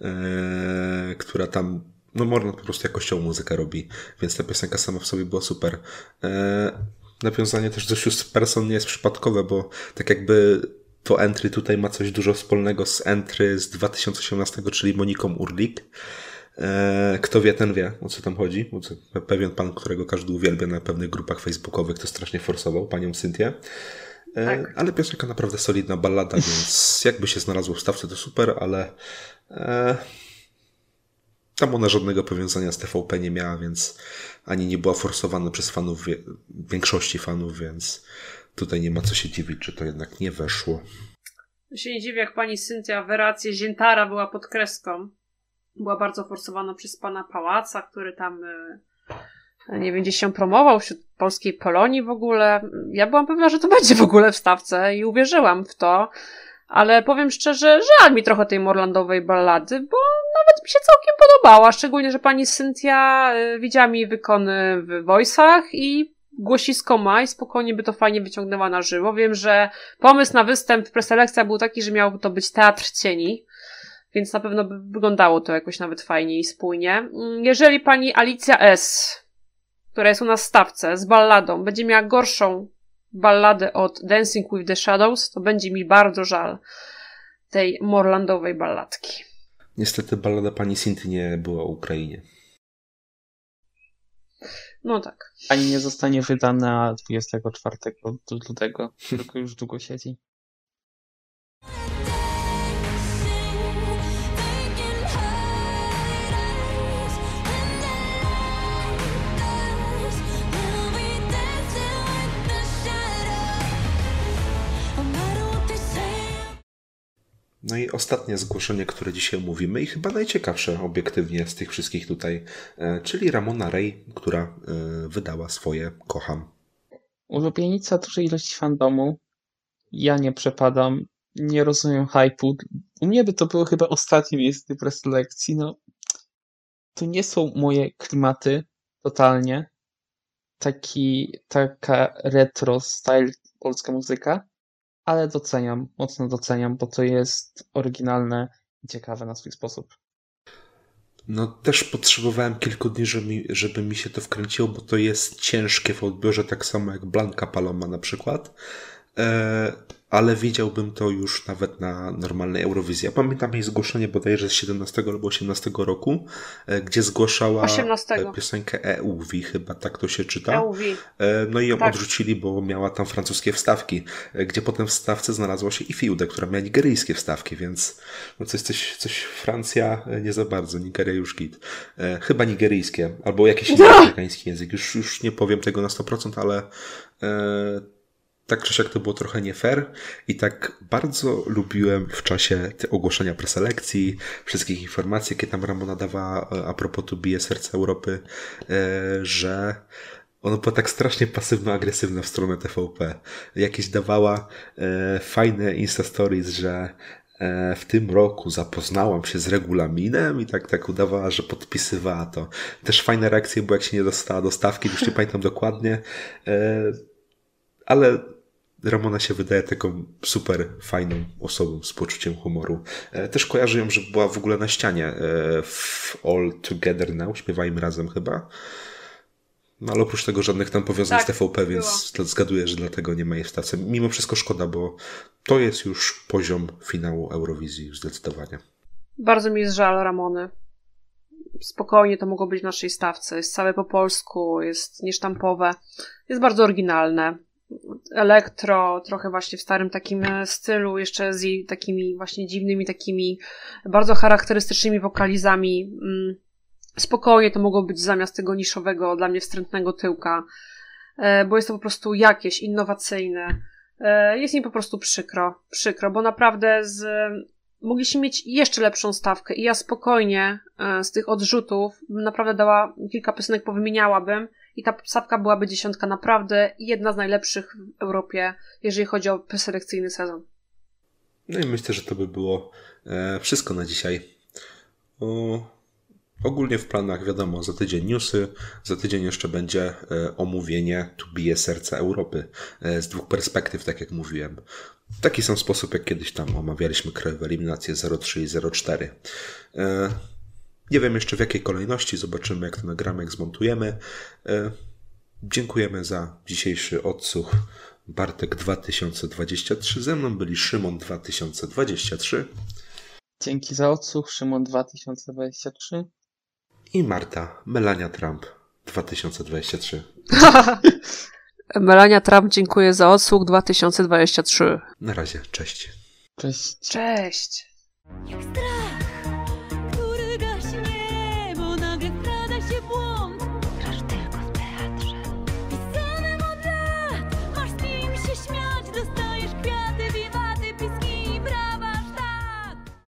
e, która tam no Morland po prostu jakościową muzykę robi, więc ta piosenka sama w sobie była super. E, nawiązanie też do sióstr Person nie jest przypadkowe, bo tak jakby to entry tutaj ma coś dużo wspólnego z entry z 2018, czyli Moniką Urlik. E, kto wie, ten wie, o co tam chodzi. Pewien pan, którego każdy uwielbia na pewnych grupach facebookowych, to strasznie forsował, panią Cynthię. E, tak. Ale piosenka naprawdę solidna ballada, więc jakby się znalazło w stawce, to super, ale e, tam ona żadnego powiązania z TVP nie miała, więc ani nie była forsowana przez fanów, większości fanów, więc tutaj nie ma co się dziwić, czy to jednak nie weszło. Ja się nie dziwię, jak pani Cynthia w rację Ziętara była pod kreską była bardzo forsowana przez pana Pałaca, który tam e, nie gdzieś się promował wśród polskiej Polonii w ogóle. Ja byłam pewna, że to będzie w ogóle w stawce i uwierzyłam w to, ale powiem szczerze, żal mi trochę tej morlandowej ballady, bo nawet mi się całkiem podobała, szczególnie, że pani Cynthia e, widziała mi wykony w voice'ach i głosisko ma i spokojnie by to fajnie wyciągnęła na żywo. Wiem, że pomysł na występ preselekcja był taki, że miał to być teatr cieni, więc na pewno by wyglądało to jakoś nawet fajnie i spójnie. Jeżeli pani Alicja S., która jest u nas w stawce, z balladą, będzie miała gorszą balladę od Dancing with the Shadows, to będzie mi bardzo żal tej morlandowej balladki. Niestety ballada pani Sinty nie była w Ukrainie. No tak. Ani nie zostanie wydana 24 lutego, tylko już długo siedzi. No i ostatnie zgłoszenie, które dzisiaj mówimy i chyba najciekawsze obiektywnie z tych wszystkich tutaj, e, czyli Ramona Ray, która e, wydała swoje Kocham. Ulubienica dużej ilości fandomu. Ja nie przepadam, nie rozumiem hype'u. U mnie by to było chyba ostatnie miejsce preselekcji. No, to nie są moje klimaty totalnie. Taki, taka retro style polska muzyka ale doceniam, mocno doceniam, bo to jest oryginalne i ciekawe na swój sposób. No też potrzebowałem kilku dni, żeby mi, żeby mi się to wkręciło, bo to jest ciężkie w odbiorze, tak samo jak Blanka Paloma na przykład. E, ale widziałbym to już nawet na normalnej Eurowizji. Ja pamiętam jej zgłoszenie bodajże z 17 albo 18 roku, e, gdzie zgłaszała 18. E, piosenkę EUV, chyba tak to się czyta. EUV. No i ją tak. odrzucili, bo miała tam francuskie wstawki, gdzie potem w stawce znalazła się i Fiude, która miała nigeryjskie wstawki, więc no coś, coś, coś Francja nie za bardzo, Nigeria już git. Chyba nigeryjskie, albo jakiś inny afrykański język, już, już nie powiem tego na 100%, ale tak czy siak to było trochę nie fair i tak bardzo lubiłem w czasie ogłoszenia preselekcji, wszystkich informacji, jakie tam Ramona dawała e, a propos tu bije serce Europy, e, że ono było tak strasznie pasywno-agresywne w stronę TVP. Jakieś dawała e, fajne Insta Stories, że w tym roku zapoznałam się z regulaminem i tak, tak udawała, że podpisywała to. Też fajne reakcje, bo jak się nie dostała do stawki, już nie pamiętam dokładnie, ale Ramona się wydaje taką super fajną osobą z poczuciem humoru. E, też kojarzę ją, że była w ogóle na ścianie e, w All Together Now, śpiewajmy razem chyba. No ale oprócz tego żadnych tam powiązań tak, z TVP, więc było. zgaduję, że dlatego nie ma jej w stawce. Mimo wszystko szkoda, bo to jest już poziom finału Eurowizji zdecydowanie. Bardzo mi jest żal Ramony. spokojnie to mogło być w naszej stawce. Jest całe po polsku, jest niesztampowe, jest bardzo oryginalne. Elektro, trochę właśnie w starym takim e, stylu, jeszcze z jej takimi właśnie dziwnymi, takimi bardzo charakterystycznymi wokalizami. Mm, spokojnie to mogło być zamiast tego niszowego, dla mnie wstrętnego tyłka, e, bo jest to po prostu jakieś innowacyjne. E, jest mi po prostu przykro, przykro, bo naprawdę z mogliśmy mieć jeszcze lepszą stawkę i ja spokojnie z tych odrzutów naprawdę dała, kilka piosenek powymieniałabym i ta stawka byłaby dziesiątka naprawdę jedna z najlepszych w Europie, jeżeli chodzi o preselekcyjny sezon. No i myślę, że to by było e, wszystko na dzisiaj. O, ogólnie w planach wiadomo, za tydzień newsy, za tydzień jeszcze będzie e, omówienie Tu bije serca Europy z dwóch perspektyw, tak jak mówiłem. Taki sam sposób, jak kiedyś tam omawialiśmy krajowe eliminacje 03 i 04. Nie wiem jeszcze w jakiej kolejności, zobaczymy jak to nagramy, jak zmontujemy. E, dziękujemy za dzisiejszy odsłuch. Bartek 2023, ze mną byli Szymon 2023. Dzięki za odsłuch, Szymon 2023. I Marta Melania Trump 2023. Melania Trump dziękuję za odsłuch 2023. Na razie, cześć. Cześć. Cześć. Jak